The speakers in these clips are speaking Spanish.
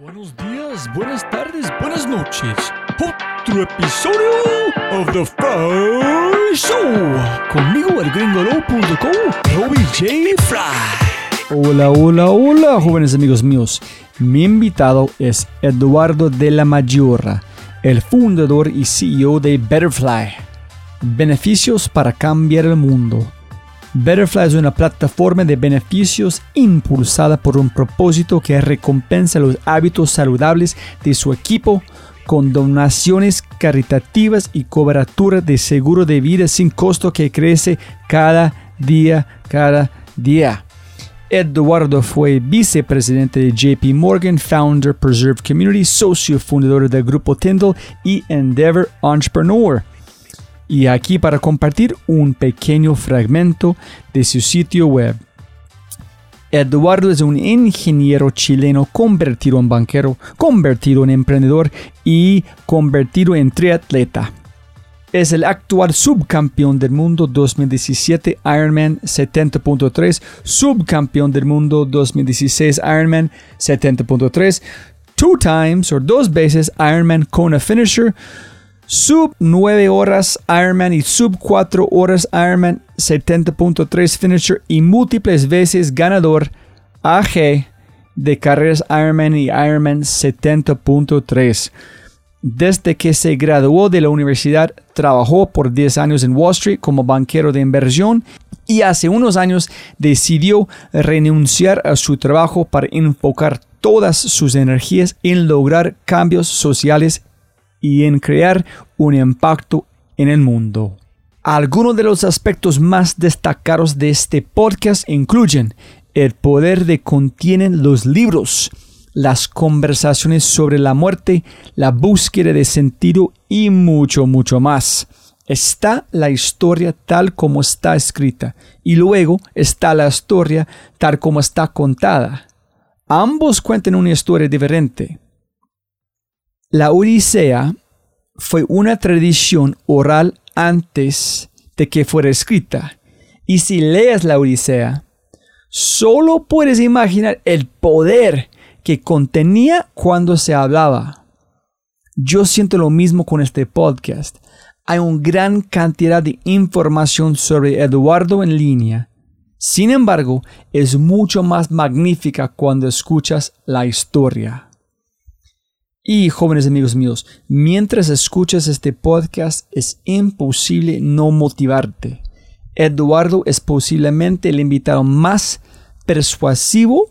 Buenos días, buenas tardes, buenas noches. Otro episodio of The Fry Show. Conmigo el gringolo.com, J. Fry. Hola, hola, hola, jóvenes amigos míos. Mi invitado es Eduardo de la Maggiora, el fundador y CEO de Betterfly. Beneficios para cambiar el mundo. Betterfly es una plataforma de beneficios impulsada por un propósito que recompensa los hábitos saludables de su equipo con donaciones caritativas y cobertura de seguro de vida sin costo que crece cada día, cada día. Eduardo fue vicepresidente de JP Morgan, founder Preserve Community, socio fundador del grupo Tyndall y Endeavor Entrepreneur y aquí para compartir un pequeño fragmento de su sitio web. Eduardo es un ingeniero chileno convertido en banquero, convertido en emprendedor y convertido en triatleta. Es el actual subcampeón del mundo 2017 Ironman 70.3, subcampeón del mundo 2016 Ironman 70.3, two times o dos veces Ironman Kona Finisher, Sub 9 horas Ironman y sub 4 horas Ironman 70.3 finisher y múltiples veces ganador AG de carreras Ironman y Ironman 70.3. Desde que se graduó de la universidad, trabajó por 10 años en Wall Street como banquero de inversión y hace unos años decidió renunciar a su trabajo para enfocar todas sus energías en lograr cambios sociales y en crear un impacto en el mundo. Algunos de los aspectos más destacados de este podcast incluyen el poder de contienen los libros, las conversaciones sobre la muerte, la búsqueda de sentido y mucho, mucho más. Está la historia tal como está escrita y luego está la historia tal como está contada. Ambos cuentan una historia diferente, la Odisea fue una tradición oral antes de que fuera escrita. Y si lees la Odisea, solo puedes imaginar el poder que contenía cuando se hablaba. Yo siento lo mismo con este podcast. Hay una gran cantidad de información sobre Eduardo en línea. Sin embargo, es mucho más magnífica cuando escuchas la historia. Y jóvenes amigos míos, mientras escuchas este podcast es imposible no motivarte. Eduardo es posiblemente el invitado más persuasivo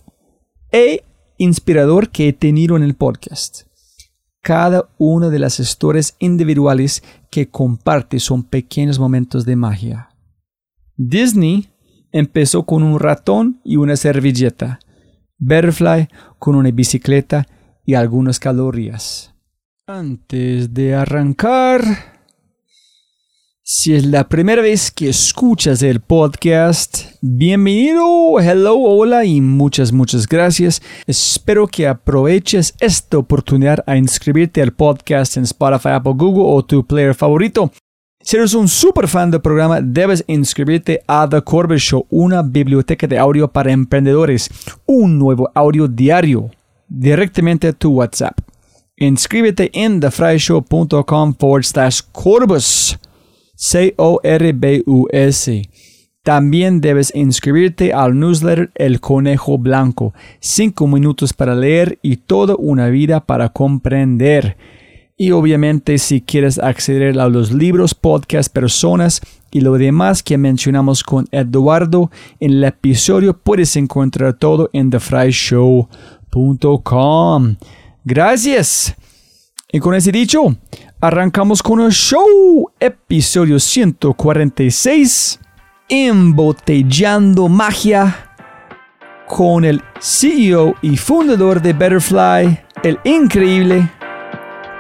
e inspirador que he tenido en el podcast. Cada una de las historias individuales que comparte son pequeños momentos de magia. Disney empezó con un ratón y una servilleta. Butterfly con una bicicleta y algunas calorías. Antes de arrancar, si es la primera vez que escuchas el podcast, bienvenido, hello, hola y muchas, muchas gracias. Espero que aproveches esta oportunidad a inscribirte al podcast en Spotify, Apple, Google o tu player favorito. Si eres un super fan del programa, debes inscribirte a The Corbett Show, una biblioteca de audio para emprendedores, un nuevo audio diario directamente a tu WhatsApp. Inscríbete en thefryshow.com forward slash Corbus. C-O-R-B-U-S. También debes inscribirte al newsletter El Conejo Blanco. Cinco minutos para leer y toda una vida para comprender. Y obviamente si quieres acceder a los libros, podcasts, personas y lo demás que mencionamos con Eduardo en el episodio, puedes encontrar todo en Gracias. Y con ese dicho, arrancamos con el show, episodio 146, Embotellando Magia, con el CEO y fundador de Betterfly, el increíble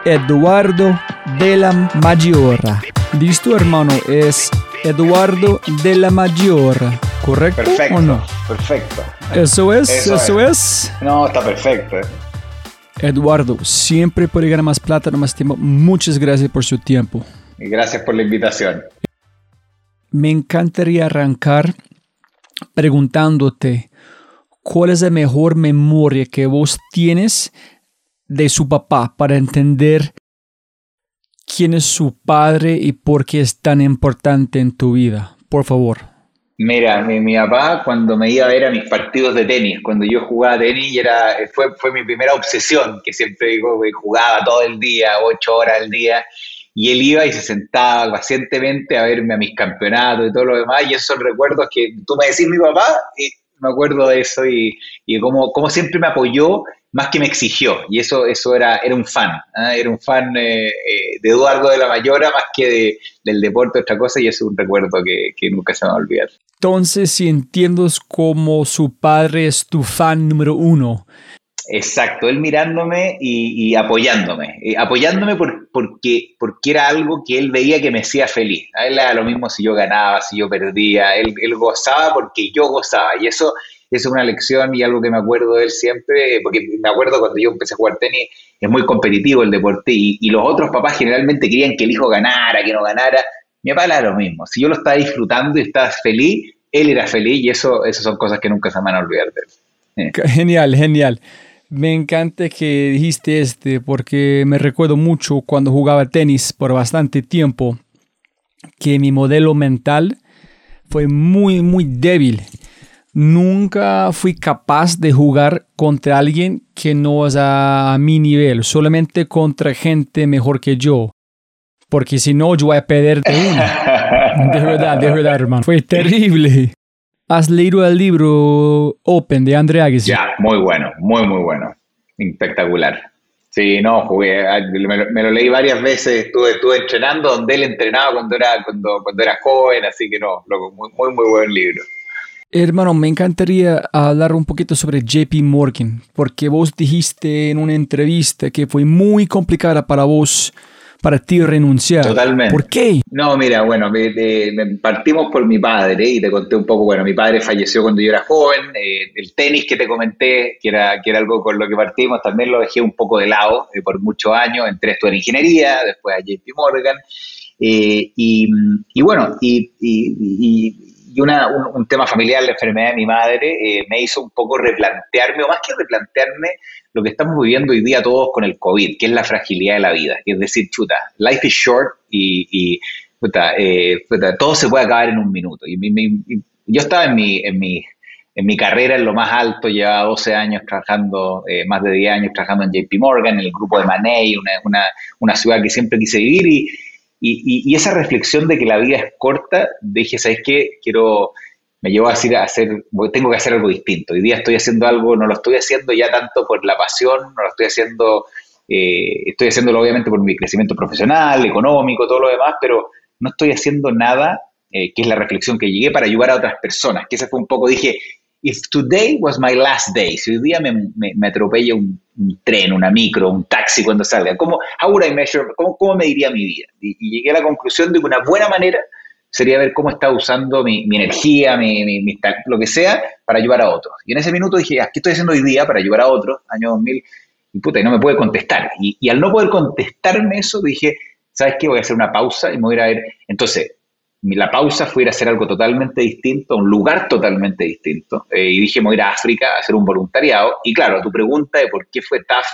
Eduardo de la Maggiora. Listo, hermano, es Eduardo de la Maggiora, ¿correcto perfecto, o no? Perfecto. Eso es, eso, es. No, está perfecto. eh. Eduardo, siempre puede ganar más plata, no más tiempo. Muchas gracias por su tiempo. Y gracias por la invitación. Me encantaría arrancar preguntándote cuál es la mejor memoria que vos tienes de su papá para entender quién es su padre y por qué es tan importante en tu vida? Por favor. Mira, mi, papá cuando me iba a ver a mis partidos de tenis, cuando yo jugaba tenis, era, fue, fue mi primera obsesión, que siempre digo, jugaba todo el día, ocho horas al día, y él iba y se sentaba pacientemente a verme a mis campeonatos y todo lo demás, y esos recuerdos que tú me decís mi papá, y me acuerdo de eso, y, y como siempre me apoyó, más que me exigió, y eso, eso era, era un fan, ¿ah? era un fan eh, eh, de Eduardo de la Mayora más que del deporte, otra cosa, y es un recuerdo que, que nunca se me va a olvidar. Entonces, si entiendo como su padre es tu fan número uno. Exacto, él mirándome y, apoyándome, eh, apoyándome porque, porque era algo que él veía que me hacía feliz. A él era lo mismo si yo ganaba, si yo perdía, él, él gozaba porque yo gozaba y eso, es una lección y algo que me acuerdo de él siempre, porque me acuerdo cuando yo empecé a jugar tenis, es muy competitivo el deporte y, los otros papás generalmente querían que el hijo ganara, que no ganara. Mi papá era lo mismo. Si yo lo estaba disfrutando y estaba feliz, él era feliz y eso, esas son cosas que nunca se van a olvidar de él. Genial, genial. Me encanta que dijiste este porque me recuerdo mucho cuando jugaba tenis por bastante tiempo que mi modelo mental fue muy, muy débil. Nunca fui capaz de jugar contra alguien que no es a mi nivel, solamente contra gente mejor que yo. Porque si no, yo voy a perder de uno. De verdad, de verdad, hermano. Fue terrible. ¿Has leído el libro Open de Andre Agassi? Ya, muy bueno, muy, muy bueno. Espectacular. Sí, no, jugué, ah, me lo, leí varias veces, estuve, estuve entrenando donde él entrenaba cuando era, cuando, cuando era joven, así que no, muy, muy, muy buen libro. Hermano, me encantaría hablar un poquito sobre JP Morgan, porque vos dijiste en una entrevista que fue muy complicada para vos para ti renunciar. Totalmente. ¿Por qué? No, mira, bueno, partimos por mi padre y te conté un poco, bueno, mi padre falleció cuando yo era joven, eh, el tenis que te comenté, que era, que era algo con lo que partimos, también lo dejé un poco de lado eh, por muchos años, entré a estudiar ingeniería, después a JP Morgan, eh, y, bueno, y, y una, un, tema familiar, la enfermedad de mi madre, me hizo un poco replantearme, o más que replantearme, lo que estamos viviendo hoy día todos con el COVID, que es la fragilidad de la vida. Es decir, chuta, life is short y, eh, todo se puede acabar en un minuto. Y, yo estaba en mi, en, mi, en mi carrera en lo más alto, llevaba 12 años trabajando, eh, más de 10 años trabajando en JP Morgan, en el grupo de Manei, una, una, una ciudad que siempre quise vivir y, y, esa reflexión de que la vida es corta, dije, ¿sabes qué? Quiero, me llevó a decir, a hacer, tengo que hacer algo distinto. Hoy día estoy haciendo algo, no lo estoy haciendo ya tanto por la pasión, no lo estoy haciendo, eh, estoy haciéndolo obviamente por mi crecimiento profesional, económico, todo lo demás, pero no estoy haciendo nada, eh, que es la reflexión que llegué para ayudar a otras personas, que ese fue un poco, dije, if today was my last day, si hoy día me, me, atropella un, tren, una micro, un taxi cuando salga, ¿cómo, how would I measure, cómo, cómo mediría mi vida? Y, y llegué a la conclusión de que una buena manera sería ver cómo está usando mi, energía, mi, lo que sea, para ayudar a otros. Y en ese minuto dije, ¿qué estoy haciendo hoy día para ayudar a otros? Año 2000, y puta, y no me puede contestar. Y, al no poder contestarme eso, dije, ¿sabes qué? Voy a hacer una pausa y me voy a ir a ver. Entonces, la pausa fue ir a hacer algo totalmente distinto, un lugar totalmente distinto. Eh, y dije, voy a ir a África a hacer un voluntariado. Y claro, tu pregunta de por qué fue tough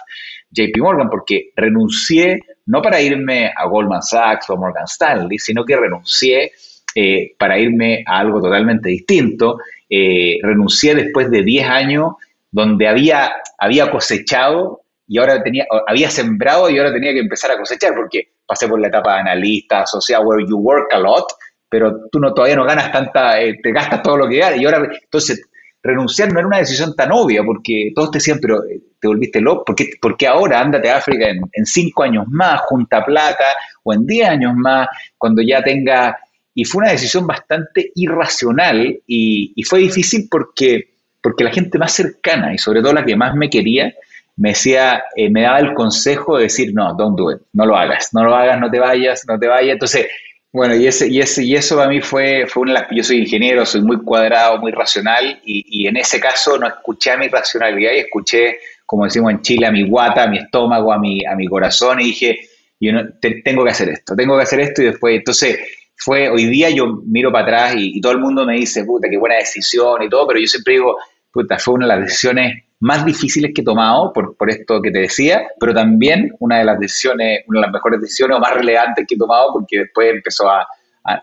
JP Morgan, porque renuncié no para irme a Goldman Sachs o Morgan Stanley, sino que renuncié eh, para irme a algo totalmente distinto. Eh, renuncié después de 10 años donde había, había cosechado y ahora tenía, había sembrado y ahora tenía que empezar a cosechar porque pasé por la etapa de analista, asociado, where you work a lot, pero tú no, todavía no ganas tanta, eh, te gastas todo lo que ganas. Y ahora, entonces, renunciar no era una decisión tan obvia porque todos te decían, pero te volviste loco, ¿por qué, ahora ándate a África en, en, cinco años más, junta plata, o en diez años más, cuando ya tenga. Y fue una decisión bastante irracional y, fue difícil porque, porque la gente más cercana y sobre todo la que más me quería me decía, eh, me daba el consejo de decir, no, don't do it, no lo hagas, no lo hagas, no te vayas, no te vayas. Entonces, bueno, y, ese, y, ese, y eso para mí fue, fue una yo soy ingeniero, soy muy cuadrado, muy racional y, en ese caso no escuché a mi racionalidad y escuché, como decimos en Chile, a mi guata, a mi estómago, a mi, a mi corazón y dije, yo no, tengo que hacer esto, tengo que hacer esto y después, entonces fue, hoy día yo miro para atrás y, todo el mundo me dice, puta, qué buena decisión y todo, pero yo siempre digo, puta, fue una de las decisiones más difíciles que he tomado por, por esto que te decía, pero también una de las decisiones, una de las mejores decisiones o más relevantes que he tomado porque después empezó a,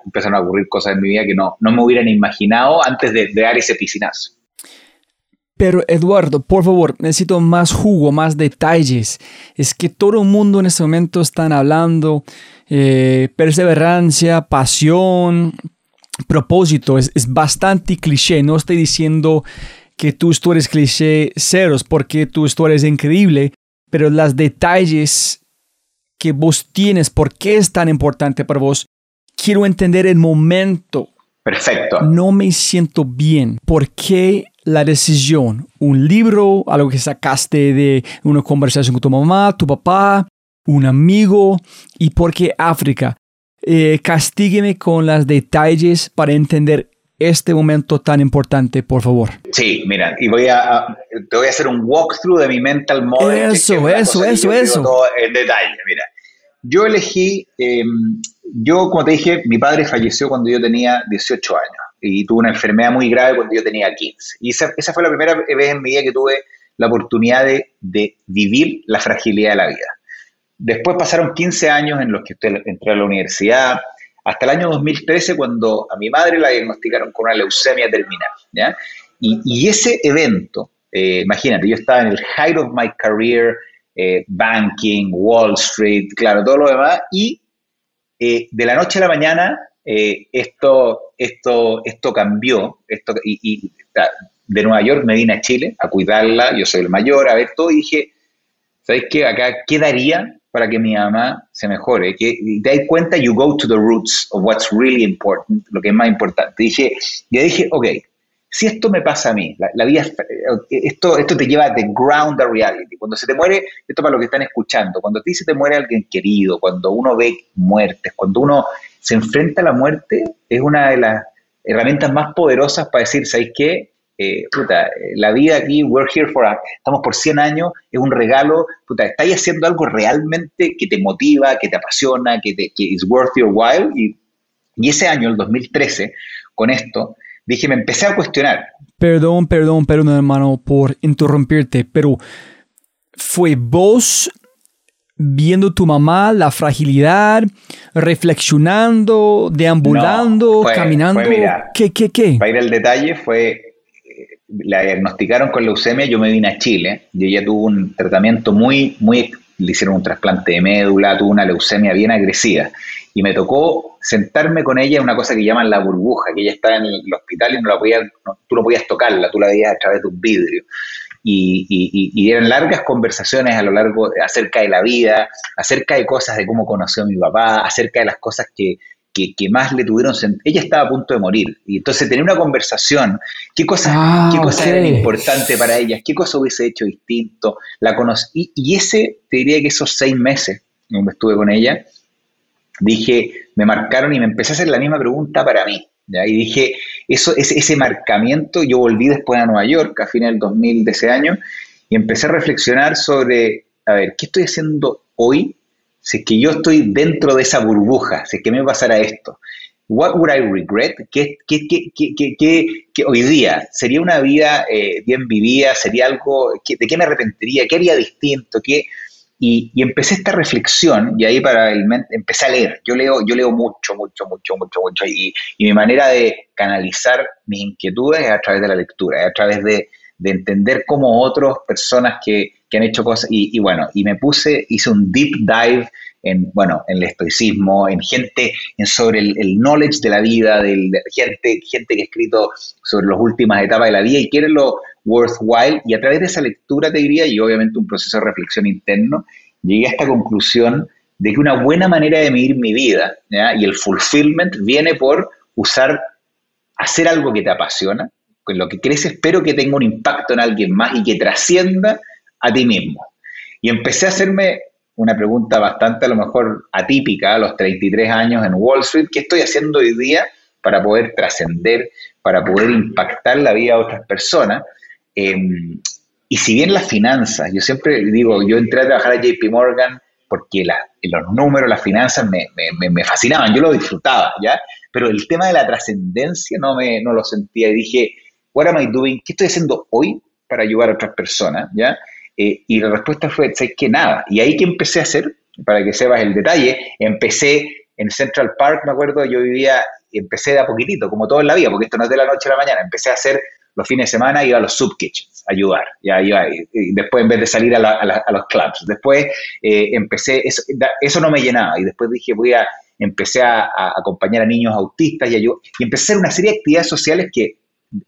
empezaron a ocurrir cosas en mi vida que no, no me hubieran imaginado antes de, dar ese piscinazo. Pero Eduardo, por favor, necesito más jugo, más detalles. Es que todo el mundo en este momento están hablando eh, perseverancia, pasión, propósito. Es, es, bastante cliché. No estoy diciendo que tu historia es cliché ceros, porque tu historia es increíble, pero los detalles que vos tienes, por qué es tan importante para vos, quiero entender el momento. Perfecto. No me siento bien. ¿Por qué la decisión? ¿Un libro? ¿Algo que sacaste de una conversación con tu mamá, tu papá, un amigo? ¿Y por qué África? Eh, castígueme con los detalles para entender este momento tan importante, por favor. Sí, mira, y voy a, te voy a hacer un walkthrough de mi mental model. Eso, eso, eso, eso. Todo en detalle, mira. Yo elegí, em, yo como te dije, mi padre falleció cuando yo tenía 18 años y tuvo una enfermedad muy grave cuando yo tenía 15. Y esa, esa fue la primera vez en mi vida que tuve la oportunidad de, de, vivir la fragilidad de la vida. Después pasaron 15 años en los que entré a la universidad, hasta el año 2013 cuando a mi madre la diagnosticaron con una leucemia terminal. ¿ya? Y, ese evento, eh, imagínate, yo estaba en el height of my career, eh, banking, Wall Street, claro, todo lo demás, y eh, de la noche a la mañana esto, esto, esto cambió, esto, y, de Nueva York me vine a Chile a cuidarla, yo soy el mayor, a ver todo, y dije, ¿sabes qué? Acá quedaría para que mi mamá se mejore. Que te das cuenta, you go to the roots of what's really important, lo que es más importante. Dije, ya dije, ok, si esto me pasa a mí, la, vida, esto, esto te lleva de ground the reality. Cuando se te muere, esto para lo que están escuchando, cuando a ti se te muere alguien querido, cuando uno ve muertes, cuando uno se enfrenta a la muerte, es una de las herramientas más poderosas para decir, ¿sabes qué? Eh, puta, la vida aquí, we're here for, a, estamos por 100 años, es un regalo, puta, estáis haciendo algo realmente que te motiva, que te apasiona, que, te, que is worth your while. Y, y ese año, el 2013, con esto, dije, me empecé a cuestionar. Perdón, perdón, perdón, hermano, por interrumpirte, pero fue vos viendo tu mamá, la fragilidad, reflexionando, deambulando, caminando. ¿Qué, qué, qué? Para ir al detalle, fue la diagnosticaron con leucemia, yo me vine a Chile y ella tuvo un tratamiento muy, muy, le hicieron un trasplante de médula, tuvo una leucemia bien agresiva. Y me tocó sentarme con ella en una cosa que llaman la burbuja, que ella estaba en el hospital y no la podía, tú no podías tocarla, tú la veías a través de un vidrio. Y, y, y, eran largas conversaciones a lo largo acerca de la vida, acerca de cosas de cómo conoció a mi papá, acerca de las cosas que, que, más le tuvieron Ella estaba a punto de morir. Y entonces tener una conversación, qué cosas, qué ah, cosas eran importantes para ellas, qué cosas hubiese hecho distinto. La conocí. Y, ese, te diría que esos seis meses donde estuve con ella, dije, me marcaron y me empecé a hacer la misma pregunta para mí. Y dije, eso, ese, ese marcamiento, yo volví después a Nueva York a fines del 2000 de ese año y empecé a reflexionar sobre, a ver, ¿qué estoy haciendo hoy si es que yo estoy dentro de esa burbuja, si es que me pasara esto, what would I regret? ¿Qué, qué, qué, hoy día sería una vida eh, bien vivida? ¿Sería algo, de qué me arrepentiría? ¿Qué haría distinto? ¿Qué? Y, empecé esta reflexión y ahí para el, empecé a leer. Yo leo, yo leo mucho, mucho, mucho, mucho, mucho. Y, mi manera de canalizar mis inquietudes es a través de la lectura, es a través de, de entender cómo otras personas que, que han hecho cosas, y, bueno, y me puse, hice un deep dive en, bueno, en el estoicismo, en gente, en sobre el, knowledge de la vida, de gente, gente que ha escrito sobre las últimas etapas de la vida y quiere lo worthwhile, y a través de esa lectura, te diría, y obviamente un proceso de reflexión interno, llegué a esta conclusión de que una buena manera de medir mi vida y el fulfillment viene por usar, hacer algo que te apasiona, con lo que crees espero que tenga un impacto en alguien más y que trascienda a ti mismo. Y empecé a hacerme una pregunta bastante a lo mejor atípica a los 33 años en Wall Street, ¿qué estoy haciendo hoy día para poder trascender, para poder impactar la vida de otras personas? Em, y si bien las finanzas, yo siempre digo, yo entré a trabajar a JP Morgan porque los números, las finanzas me, me, fascinaban, yo lo disfrutaba, ¿ya? Pero el tema de la trascendencia no, me, no lo sentía y dije, what am I doing? ¿Qué estoy haciendo hoy para ayudar a otras personas? ¿Ya? Eh, y la respuesta fue, ¿sabes que Nada. Y ahí que empecé a hacer, para que sepas el detalle, empecé en Central Park, me acuerdo, yo vivía, empecé de a poquitito, como todo en la vida, porque esto no es de la noche a la mañana, empecé a hacer los fines de semana, iba a los sub kitchens, a ayudar, ya iba, y después en vez de salir a, los clubs, después eh, empecé, eso, eso no me llenaba, y después dije, voy a, empecé a, acompañar a niños autistas y, y empecé a hacer una serie de actividades sociales que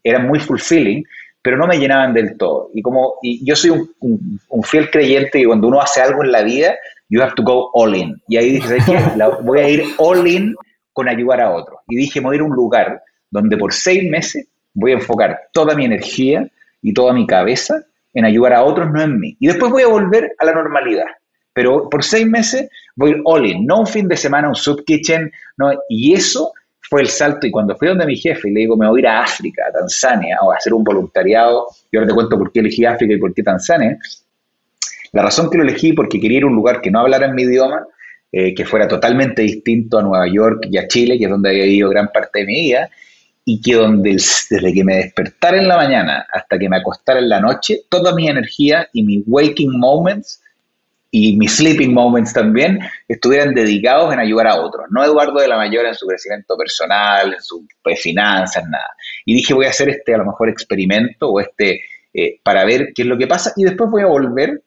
eran muy fulfilling, pero no me llenaban del todo. Y como y yo soy un, un, fiel creyente y cuando uno hace algo en la vida, you have to go all in. Y ahí dije, voy a ir all in con ayudar a otros. Y dije, voy a ir a un lugar donde por seis meses voy a enfocar toda mi energía y toda mi cabeza en ayudar a otros, no en mí. Y después voy a volver a la normalidad. Pero por seis meses voy all in, no un fin de semana, un sub kitchen, no, y eso fue el salto. Y cuando fui donde mi jefe y le digo, me voy a ir a África, a Tanzania, o a hacer un voluntariado, y ahora te cuento por qué elegí África y por qué Tanzania. La razón que lo elegí porque quería ir a un lugar que no hablara en mi idioma, eh, que fuera totalmente distinto a Nueva York y a Chile, que es donde había vivido gran parte de mi vida, y que donde desde que me despertara en la mañana hasta que me acostara en la noche, toda mi energía y mis waking moments y mis sleeping moments también estuvieran dedicados en ayudar a otros, no Eduardo de la Mayor en su crecimiento personal, en sus pues, finanzas, nada. Y dije, voy a hacer este a lo mejor experimento o este eh, para ver qué es lo que pasa y después voy a volver.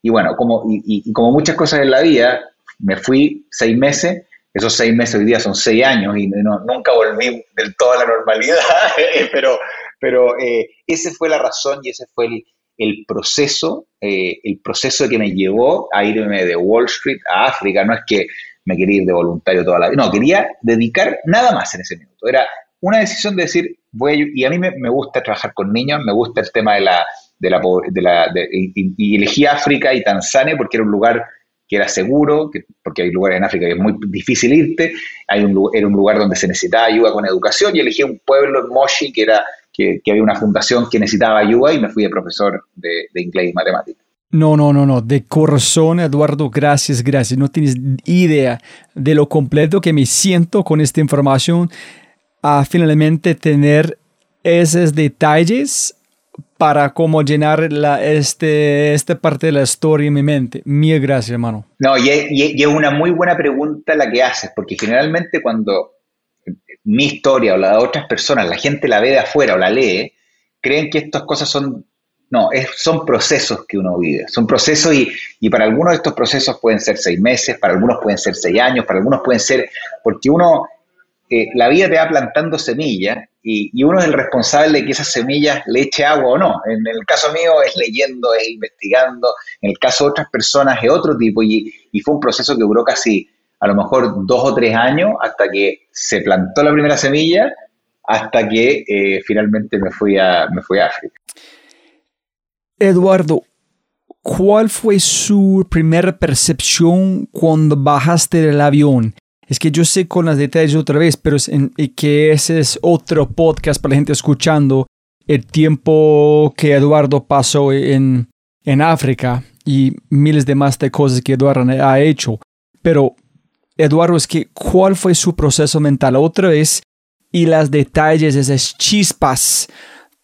Y bueno, como, y, como muchas cosas en la vida, me fui seis meses, esos seis meses hoy día son seis años y no, nunca volví del todo a la normalidad, pero, pero eh, esa fue la razón y ese fue el, el proceso, eh, el proceso que me llevó a irme de Wall Street a África. No es que me quería ir de voluntario toda la vida, no, quería dedicar nada más en ese minuto. Era una decisión de decir, voy a, y a mí me, gusta trabajar con niños, me gusta el tema de la, de la, de la y, elegí África y Tanzania porque era un lugar que era seguro, porque hay lugares en África que es muy difícil irte, hay un, era un lugar donde se necesitaba ayuda con educación y elegí un pueblo en Moshi que era que, había una fundación que necesitaba ayuda y me fui de profesor de, inglés y matemáticas. No, no, no, no. De corazón, Eduardo, gracias, gracias. No tienes idea de lo completo que me siento con esta información a finalmente tener esos detalles para cómo llenar la, este, esta parte de la historia en mi mente. Mil gracias, hermano. No, y y es una muy buena pregunta la que haces, porque generalmente cuando mi historia o la de otras personas, la gente la ve de afuera o la lee, creen que estas cosas son, no, es, son procesos que uno vive, son procesos y, y, para algunos de estos procesos pueden ser seis meses, para algunos pueden ser seis años, para algunos pueden ser, porque uno, eh, la vida te va plantando semillas y, y, uno es el responsable de que esas semillas le eche agua o no. En el caso mío es leyendo, es investigando, en el caso de otras personas es otro tipo y, y fue un proceso que duró casi a lo mejor dos o tres años hasta que se plantó la primera semilla, hasta que eh, finalmente me fui, a, me fui a África. Eduardo, ¿cuál fue su primera percepción cuando bajaste del avión? Es que yo sé con las detalles otra vez, pero que ese es otro podcast para la gente escuchando el tiempo que Eduardo pasó en, en África y miles de más de cosas que Eduardo ha hecho. Pero Eduardo, es que cuál fue su proceso mental otra vez y las detalles, esas chispas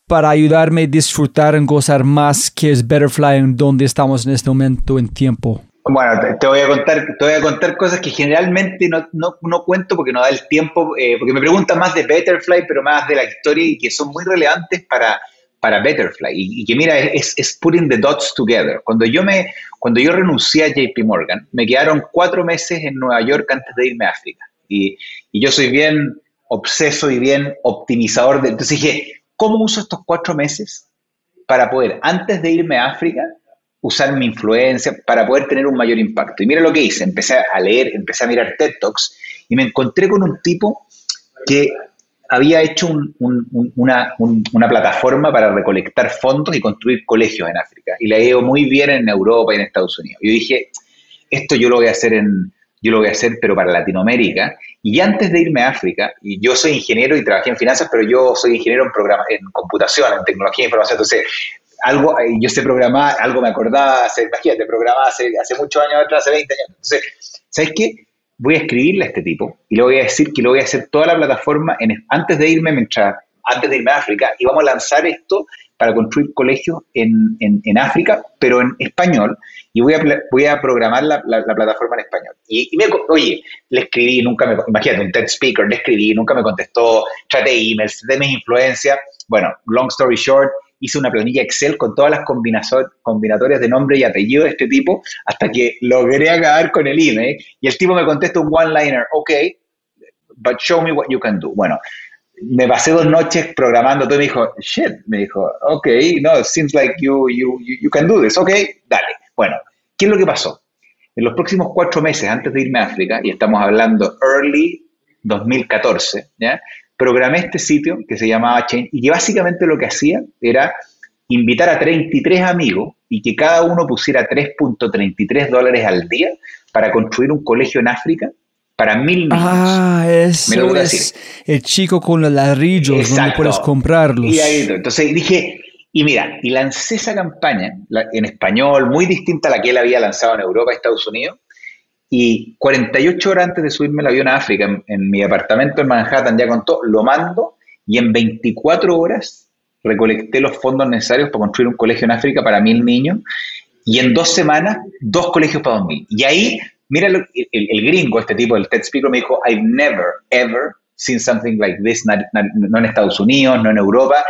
para ayudarme a disfrutar y gozar más que es Betterfly en donde estamos en este momento en tiempo. Bueno, te, voy a contar, te voy a contar cosas que generalmente no, no, no cuento porque no da el tiempo, eh, porque me preguntan más de Betterfly, pero más de la historia y que son muy relevantes para, para Betterfly. Y, que mira, es, es, putting the dots together. Cuando yo, me, cuando yo renuncié a JP Morgan, me quedaron cuatro meses en Nueva York antes de irme a África. Y, y yo soy bien obseso y bien optimizador. De, entonces dije, ¿cómo uso estos cuatro meses para poder, antes de irme a África, usar mi influencia para poder tener un mayor impacto? Y mira lo que hice, empecé a leer, empecé a mirar TED Talks y me encontré con un tipo que había hecho una, plataforma para recolectar fondos y construir colegios en África. Y le ha ido muy bien en Europa y en Estados Unidos. Yo dije, esto yo lo voy a hacer en, yo lo voy a hacer, pero para Latinoamérica. Y antes de irme a África, y yo soy ingeniero y trabajé en finanzas, pero yo soy ingeniero en, programa, en computación, en tecnología de información. Entonces, algo, eh, yo sé programar, algo me acordaba, hace, imagínate, programaba hace, hace muchos años atrás, hace 20 años. Entonces, ¿sabes qué? Voy a escribirle a este tipo y le voy a decir que lo voy a hacer toda la plataforma en, antes de irme, mientras antes de irme a África, íbamos a lanzar esto para construir colegios en, en, África, pero en español, y voy a, voy a programar la, la, plataforma en español. Y, me, oye, le escribí, nunca me, imagínate, un TED Speaker, le escribí, nunca me contestó, traté emails, de mis influencias. Bueno, long story short, hice una planilla Excel con todas las combinatorias de nombre y apellido de este tipo, hasta que logré acabar con el email, y el tipo me contesta un one-liner, ok, but show me what you can do. Bueno, me pasé dos noches programando todo y me dijo, shit, me dijo, ok, no, seems like you, you, you can do this, ok, dale. Bueno, ¿qué es lo que pasó? En los próximos cuatro meses antes de irme a África, y estamos hablando early 2014, ¿ya? Programé este sitio que se llamaba Chain y que básicamente lo que hacía era invitar a 33 amigos y que cada uno pusiera 3.33 dólares al día para construir un colegio en África para mil niños. Ah, eso es el chico con los ladrillos donde puedes comprarlos. Y ahí, entonces dije, y mira, y lancé esa campaña en español, muy distinta a la que él había lanzado en Europa, Estados Unidos, y 48 horas antes de subirme el avión a África, en, mi apartamento en Manhattan, ya contó, lo mando, y en 24 horas recolecté los fondos necesarios para construir un colegio en África para mil niños, y en dos semanas, dos colegios para dos mil. Y ahí Mira, el, el, gringo, este tipo, el TED Speaker, me dijo, I've never, ever seen something like this, no en Estados Unidos, no en Europa.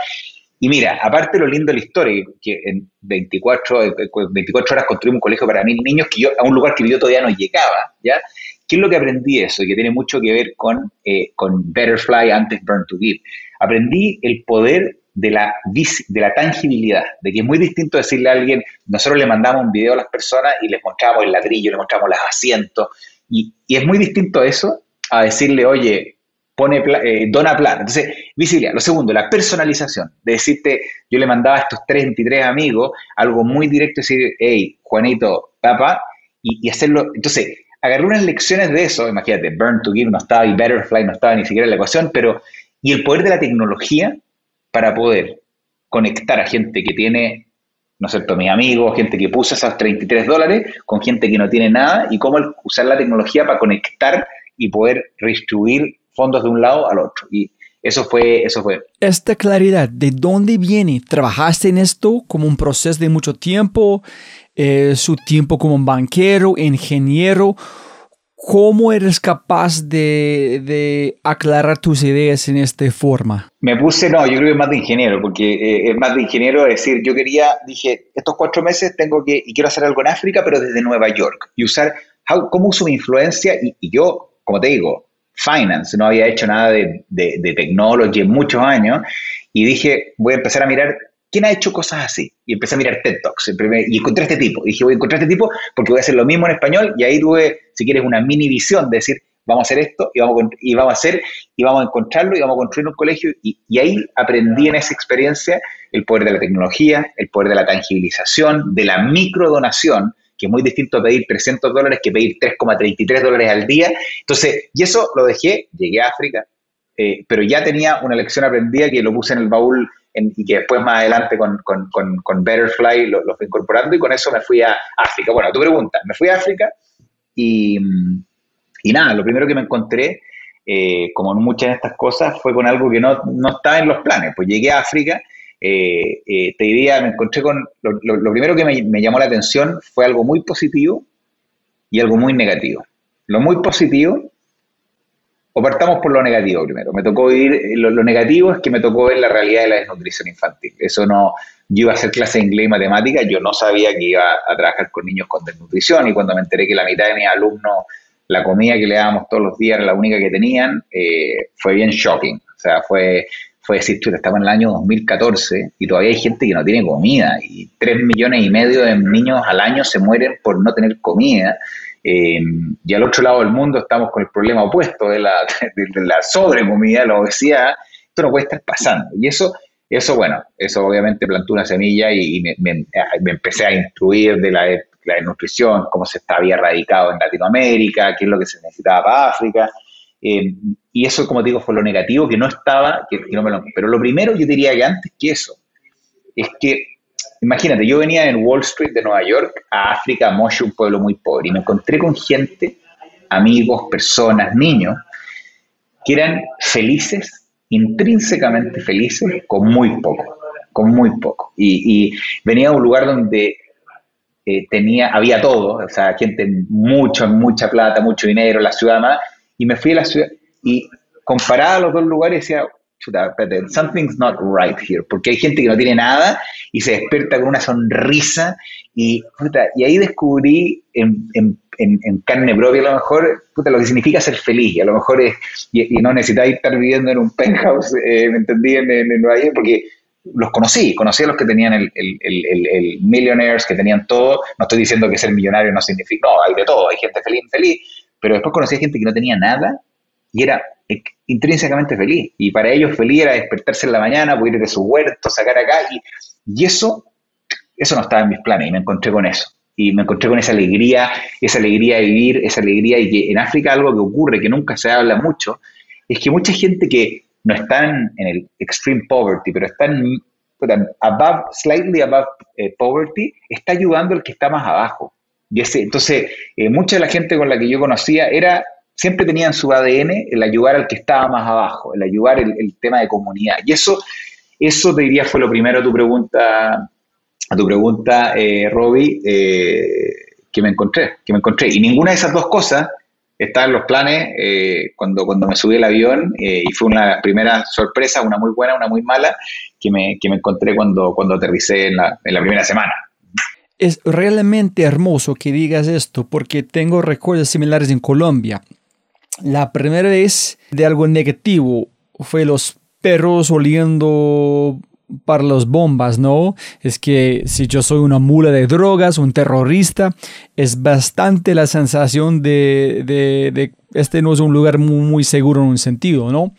Y mira, aparte lo lindo de la historia, que en 24, 24 eh, horas construí un colegio para mil niños que yo, a un lugar que yo todavía no llegaba, ¿ya? ¿Qué es lo que aprendí eso? Que tiene mucho que ver con, eh, con Betterfly antes Burn to Give. Aprendí el poder de la, de la tangibilidad, de que es muy distinto decirle a alguien, nosotros le mandamos un video a las personas y les mostramos el ladrillo, le mostramos los asientos, y, y es muy distinto eso a decirle, oye, pone eh, dona plata. Entonces, visibilidad. Lo segundo, la personalización, de decirte, yo le mandaba a estos 33 amigos algo muy directo, decir, hey, Juanito, papá, y, hacerlo. Entonces, agarré unas lecciones de eso, imagínate, Burn to Give no estaba y Betterfly no estaba ni siquiera en la ecuación, pero, y el poder de la tecnología para poder conectar a gente que tiene, ¿no es cierto?, mis amigos, gente que puso esos 33 dólares, con gente que no tiene nada, y cómo usar la tecnología para conectar y poder redistribuir fondos de un lado al otro. Y eso fue, eso fue. Esta claridad, ¿de dónde viene? ¿Trabajaste en esto como un proceso de mucho tiempo? Eh, ¿Su tiempo como banquero, ingeniero? ¿Cómo eres capaz de, aclarar tus ideas en esta forma? Me puse, no, yo creo que es más de ingeniero, porque eh, es más de ingeniero decir, yo quería, dije, estos cuatro meses tengo que, y quiero hacer algo en África, pero desde Nueva York, y usar, cómo uso mi influencia, y, yo, como te digo, finance, no había hecho nada de, de, de technology en muchos años, y dije, voy a empezar a mirar ¿quién ha hecho cosas así? Y empecé a mirar TED Talks y encontré este tipo. Y dije, voy a encontrar este tipo porque voy a hacer lo mismo en español y ahí tuve, si quieres, una mini visión de decir, vamos a hacer esto y vamos a, y vamos a hacer y vamos a encontrarlo y vamos a construir un colegio. Y, y, ahí aprendí en esa experiencia el poder de la tecnología, el poder de la tangibilización, de la microdonación, que es muy distinto a pedir 300 dólares que pedir 3,33 dólares al día. Entonces, y eso lo dejé, llegué a África, eh, pero ya tenía una lección aprendida que lo puse en el baúl y que después más adelante con, con, con, Betterfly lo, lo, fui incorporando y con eso me fui a África. Bueno, tu pregunta, me fui a África y, y nada, lo primero que me encontré, eh, como en muchas de estas cosas, fue con algo que no, no estaba en los planes. Pues llegué a África, eh, eh, te diría, me encontré con, lo, primero que me, llamó la atención fue algo muy positivo y algo muy negativo. Lo muy positivo o partamos por lo negativo primero. Me tocó vivir, eh, lo, negativo es que me tocó ver la realidad de la desnutrición infantil. Eso no, yo iba a hacer clase de inglés y matemática, yo no sabía que iba a trabajar con niños con desnutrición y cuando me enteré que la mitad de mis alumnos, la comida que le dábamos todos los días era la única que tenían, eh, fue bien shocking. O sea, fue, fue decir, chuta, estamos en el año 2014 y todavía hay gente que no tiene comida y tres millones y medio de niños al año se mueren por no tener comida. Eh, y al otro lado del mundo estamos con el problema opuesto de la, de, la sobrecomida, la obesidad. Esto no puede estar pasando. Y eso, eso bueno, eso obviamente plantó una semilla y, me, empecé a instruir de la, la nutrición, cómo se había erradicado en Latinoamérica, qué es lo que se necesitaba para África. Eh, y eso, como digo, fue lo negativo, que no estaba, pero lo primero yo diría que antes que eso, es que Imagínate, yo venía en Wall Street de Nueva York a África, a Moshi, un pueblo muy pobre, y me encontré con gente, amigos, personas, niños, que eran felices intrínsecamente felices con muy poco, con muy poco. Y, venía de un lugar donde eh, tenía, había todo, o sea, gente mucho, mucha plata, mucho dinero, la ciudad más, y me fui a la ciudad y comparaba los dos lugares decía, chuta, something's not right here, porque hay gente que no tiene nada y se despierta con una sonrisa y, y ahí descubrí en, carne propia a lo mejor lo que significa ser feliz y a lo mejor es, y, no necesitáis estar viviendo en un penthouse, eh, ¿me entendí? En, Nueva York, porque los conocí, conocí a los que tenían el, el, el, millionaires, que tenían todo, no estoy diciendo que ser millonario no significa, no, hay de todo, hay gente feliz, feliz, pero después conocí a gente que no tenía nada y era intrínsecamente feliz. Y para ellos feliz era despertarse en la mañana, poder ir de su huerto, sacar acá. Y, y eso, eso no estaba en mis planes y me encontré con eso. Y me encontré con esa alegría, esa alegría de vivir, esa alegría. Y que en África algo que ocurre, que nunca se habla mucho, es que mucha gente que no está en, el extreme poverty, pero está en, above, slightly above eh, poverty, está ayudando al que está más abajo. Y entonces, eh, mucha de la gente con la que yo conocía era siempre tenían su ADN el ayudar al que estaba más abajo, el ayudar el, tema de comunidad. Y eso, eso te diría fue lo primero a tu pregunta, a tu pregunta, eh, Robbie, eh, que me encontré, que me encontré. Y ninguna de esas dos cosas está en los planes eh, cuando, cuando me subí al avión y fue una primera sorpresa, una muy buena, una muy mala, que me, que me encontré cuando, cuando aterricé en la, en la primera semana. Es realmente hermoso que digas esto porque tengo recuerdos similares en Colombia. La primera vez de algo negativo fue los perros oliendo para las bombas, ¿no? Es que si yo soy una mula de drogas, un terrorista, es bastante la sensación de, de, este no es un lugar muy, muy, seguro en un sentido, ¿no?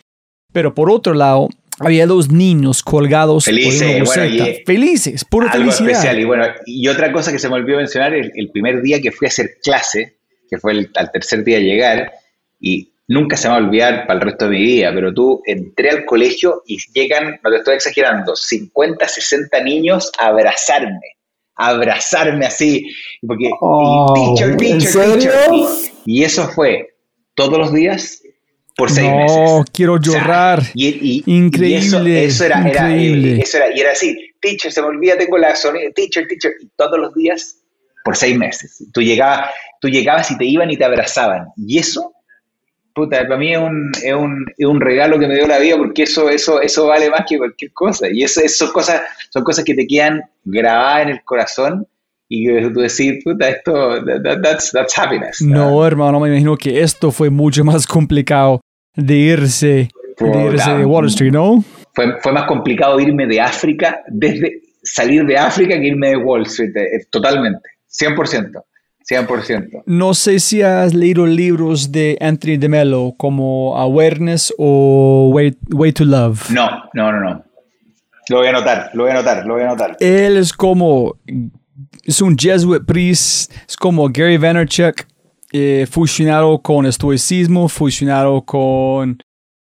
Pero por otro lado, había dos niños colgados felices, bueno, felices, pura algo felicidad. Especial. Y bueno, y otra cosa que se me olvidó mencionar, el, el primer día que fui a hacer clase, que fue el, al tercer día de llegar, y nunca se me va a olvidar para el resto de mi vida, pero tú entré al colegio y llegan, no te estoy exagerando, 50, 60 niños a abrazarme, a abrazarme así, porque oh, teacher, teacher, teacher. Y, eso fue todos los días por seis no, meses. quiero llorar. y, increíble. eso, era, increíble. Era, eso era, y era así, teacher, se me olvida, tengo la sonido, teacher, teacher, y todos los días por seis meses. Tú llegabas, tú llegabas y te iban y te abrazaban. Y eso puta, para mí es un, es, un, es un, regalo que me dio la vida porque eso, eso, eso vale más que cualquier cosa. Y eso, eso cosas, son cosas que te quedan grabadas en el corazón y que tú decís, puta, esto, that's, that's happiness. No, hermano, me imagino que esto fue mucho más complicado de irse, de, irse de Wall Street, ¿no? Fue, fue más complicado irme de África, desde salir de África que irme de Wall Street, eh, totalmente, 100%. 100%. No sé si has leído libros de Anthony de Mello como Awareness o Way, Way to Love. No, no, no, no. Lo voy a anotar, lo voy a anotar, lo voy a anotar. Él es como, es un Jesuit priest, es como Gary Vaynerchuk, eh, fusionado con estoicismo, fusionado con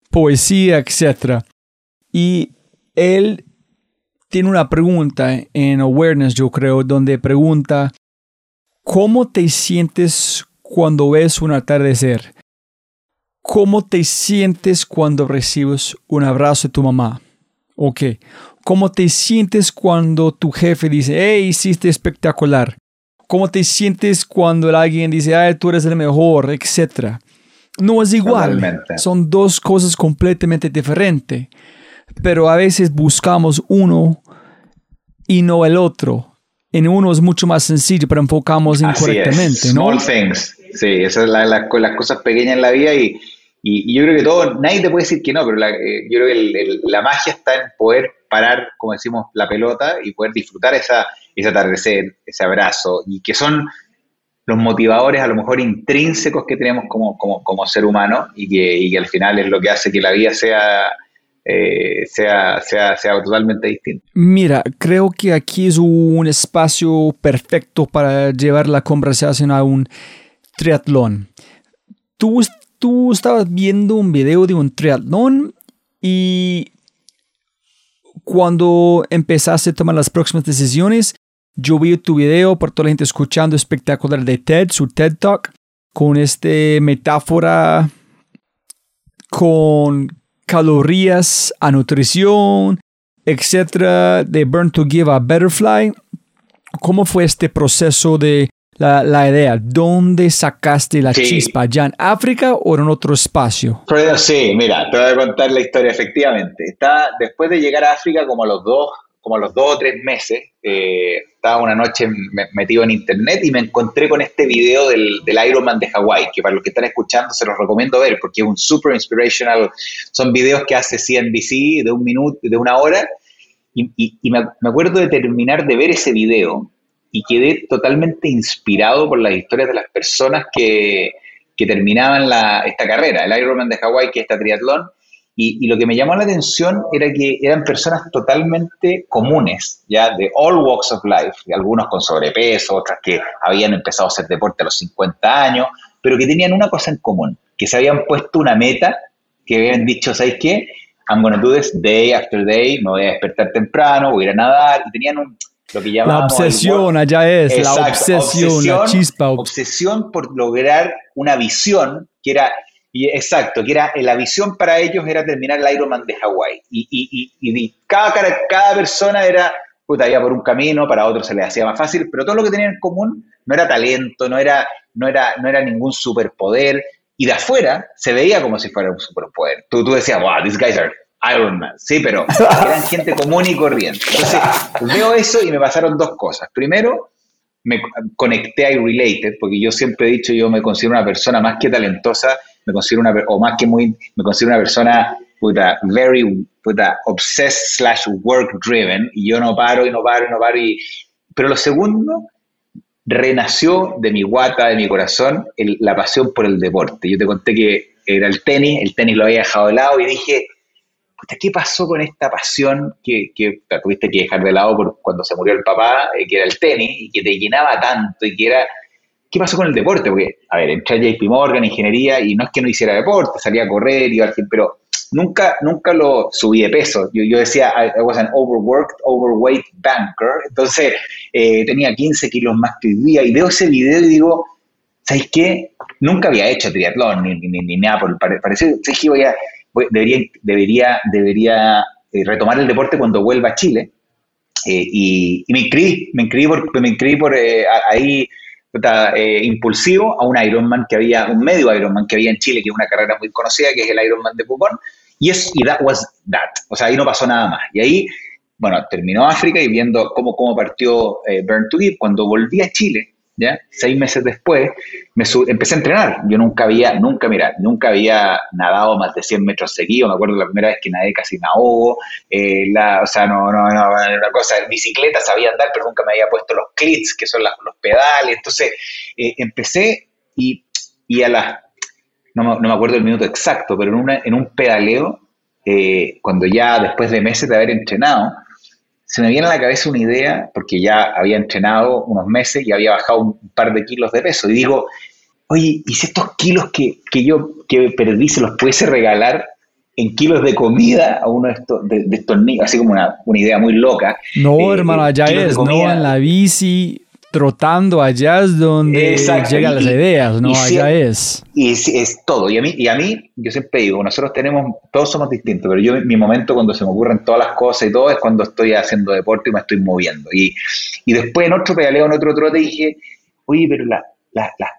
poesía, etc. Y él tiene una pregunta en Awareness, yo creo, donde pregunta, ¿Cómo te sientes cuando ves un atardecer? ¿Cómo te sientes cuando recibes un abrazo de tu mamá? Ok. ¿Cómo te sientes cuando tu jefe dice, hey, hiciste espectacular? ¿Cómo te sientes cuando alguien dice, ay, tú eres el mejor, etcétera? No es igual. Son dos cosas completamente diferentes. Pero a veces buscamos uno y no el otro en uno es mucho más sencillo, pero enfocamos incorrectamente, ¿no? Small things. Sí, esas son las cosas pequeñas en la vida y, y, yo creo que todo, nadie te puede decir que no, pero eh, yo creo que la magia está en poder parar, como decimos, la pelota y poder disfrutar esa, ese atardecer, ese abrazo, y que son los motivadores a lo mejor intrínsecos que tenemos como, como, como ser humano y que, y que al final es lo que hace que la vida sea eh, sea, sea, sea totalmente distinto. Mira, creo que aquí es un espacio perfecto para llevar la conversación a un triatlón. Tú, tú estabas viendo un video de un triatlón y cuando empezaste a tomar las próximas decisiones, yo vi tu video por toda la gente escuchando espectacular de TED, su TED Talk, con este metáfora con calorías a nutrición, etcétera, de Burn to Give a Butterfly. ¿Cómo fue este proceso de la, idea? ¿Dónde sacaste la chispa? ¿Ya en África o en otro espacio? sí, mira, te voy a contar la historia efectivamente. Está, después de llegar a África, como a los dos, como los dos o tres meses, eh, estaba una noche metido en internet y me encontré con este video del, del Ironman de Hawái, que para los que están escuchando se los recomiendo ver porque es un super inspirational. Son videos que hace CNBC de un minuto, de una hora. Y, me, me acuerdo de terminar de ver ese video y quedé totalmente inspirado por las historias de las personas que, que terminaban la, esta carrera, el Ironman de Hawái, que es esta triatlón. Y, lo que me llamó la atención era que eran personas totalmente comunes, ya de all walks of life, algunos con sobrepeso, otras que habían empezado a hacer deporte a los 50 años, pero que tenían una cosa en común, que se habían puesto una meta, que habían dicho, ¿sabes qué? I'm gonna do this day after day, me voy a despertar temprano, voy a ir a nadar, y tenían un, la obsesión, allá es, la obsesión, la chispa. Obsesión por lograr una visión que era, y exacto, que era, la visión para ellos era terminar el Ironman de Hawái. Y, y, y, cada, cada persona era, puta, iba por un camino, para otros se les hacía más fácil, pero todo lo que tenían en común no era talento, no era, no era, no era ningún superpoder. Y de afuera se veía como si fuera un superpoder. Tú, tú decías, wow, these guys are Iron Man, sí, pero eran gente común y corriente. Entonces, veo eso y me pasaron dos cosas. Primero, me conecté a Related, porque yo siempre he dicho, yo me considero una persona más que talentosa, me considero una, o más que muy, me considero una persona, puta, very, puta, obsessed slash work driven, y yo no paro y no paro y no paro. Y, pero lo segundo, renació de mi guata, de mi corazón, la pasión por el deporte. Yo te conté que era el tenis, el tenis lo había dejado de lado y dije, ¿qué pasó con esta pasión que, tuviste que dejar de lado por cuando se murió el papá, eh, que era el tenis, y que te llenaba tanto, y que era... ¿Qué pasó con el deporte? Porque, a ver, entré a JP Morgan, ingeniería, y no es que no hiciera deporte, salía a correr, iba al fin, pero nunca, nunca lo subí de peso. Yo, yo decía, I, was an overworked, overweight banker, entonces eh, tenía 15 kilos más que hoy día, y veo ese video y digo, ¿sabes qué? Nunca había hecho triatlón ni, ni, ni nada por el parecido. ¿Sabes? Voy a, debería, debería, debería eh, retomar el deporte cuando vuelva a Chile. Eh, y, me inscribí, me inscribí por, me inscribí por eh, impulsivo a un Ironman que había, un medio Ironman que había en Chile, que es una carrera muy conocida, que es el Ironman de Pucón, y, es, y that was that, o sea, ahí no pasó nada más. Y ahí, bueno, terminó África y viendo cómo, cómo partió Burn to Give, cuando volví a Chile, ¿ya? Seis meses después me empecé a entrenar. Yo nunca había, nunca, mira, nunca había nadado más de 100 metros seguidos. Me acuerdo la primera vez que nadé casi me ahogo. Eh, o sea, no, no, no, una cosa, bicicleta sabía andar, pero nunca me había puesto los clits, que son los pedales. Entonces, eh, empecé y, y a las, no, no, me acuerdo el minuto exacto, pero en, una, en un pedaleo, eh, cuando ya después de meses de haber entrenado, se me viene a la cabeza una idea, porque ya había entrenado unos meses y había bajado un par de kilos de peso, y digo, oye, ¿y si estos kilos que, yo que perdí se los pudiese regalar en kilos de comida a uno de estos, de, estos niños? Así como una, idea muy loca. No, eh, hermano, ya es, no, en la bici, trotando allá es donde llegan las ideas, ¿no? allá es. Y es, todo. Y a, mí, y a mí, yo siempre digo, nosotros tenemos, todos somos distintos, pero yo, mi momento cuando se me ocurren todas las cosas y todo es cuando estoy haciendo deporte y me estoy moviendo. Y, y después en otro pedaleo, en otro trote, dije, oye, pero la, la, la,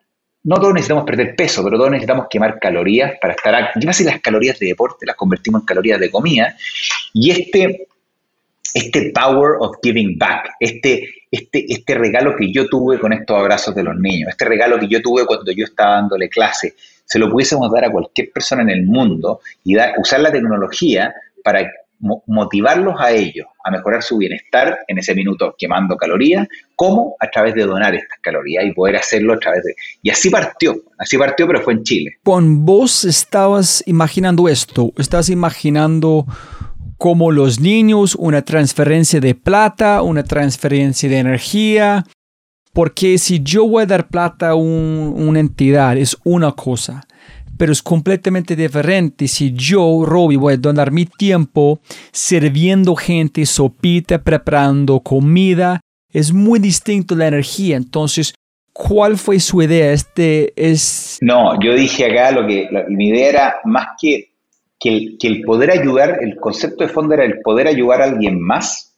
no todos necesitamos perder peso, pero todos necesitamos quemar calorías para estar activos. si las calorías de deporte las convertimos en calorías de comida. Y este, este power of giving back, este este, este regalo que yo tuve con estos abrazos de los niños, este regalo que yo tuve cuando yo estaba dándole clase, se lo pudiésemos dar a cualquier persona en el mundo y dar, usar la tecnología para motivarlos a ellos a mejorar su bienestar en ese minuto quemando calorías, como a través de donar estas calorías y poder hacerlo a través de... Y así partió, así partió, pero fue en Chile. Con vos estabas imaginando esto, estabas imaginando como los niños, una transferencia de plata, una transferencia de energía. Porque si yo voy a dar plata a una entidad, es una cosa, pero es completamente diferente si yo, Robbie, voy a donar mi tiempo sirviendo gente, sopita, preparando comida. Es muy distinto la energía. Entonces, ¿cuál fue su idea? Este es... No, yo dije acá lo que mi idea era más que que el, poder ayudar, el concepto de fondo era el poder ayudar a alguien más,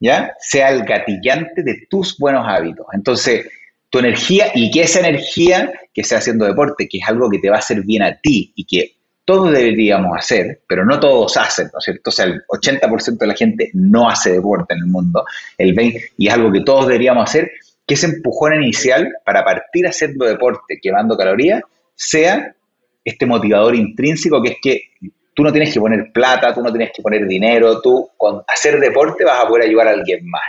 ¿ya? Sea el gatillante de tus buenos hábitos. Entonces, tu energía y que esa energía que sea haciendo deporte, que es algo que te va a hacer bien a ti y que todos deberíamos hacer, pero no todos hacen, ¿no es cierto? O sea, el 80% de la gente no hace deporte en el mundo, el 20, y es algo que todos deberíamos hacer, que ese empujón inicial para partir haciendo deporte, quemando calorías, sea este motivador intrínseco que es que tú no tienes que poner plata, tú no tienes que poner dinero, tú con hacer deporte vas a poder ayudar a alguien más.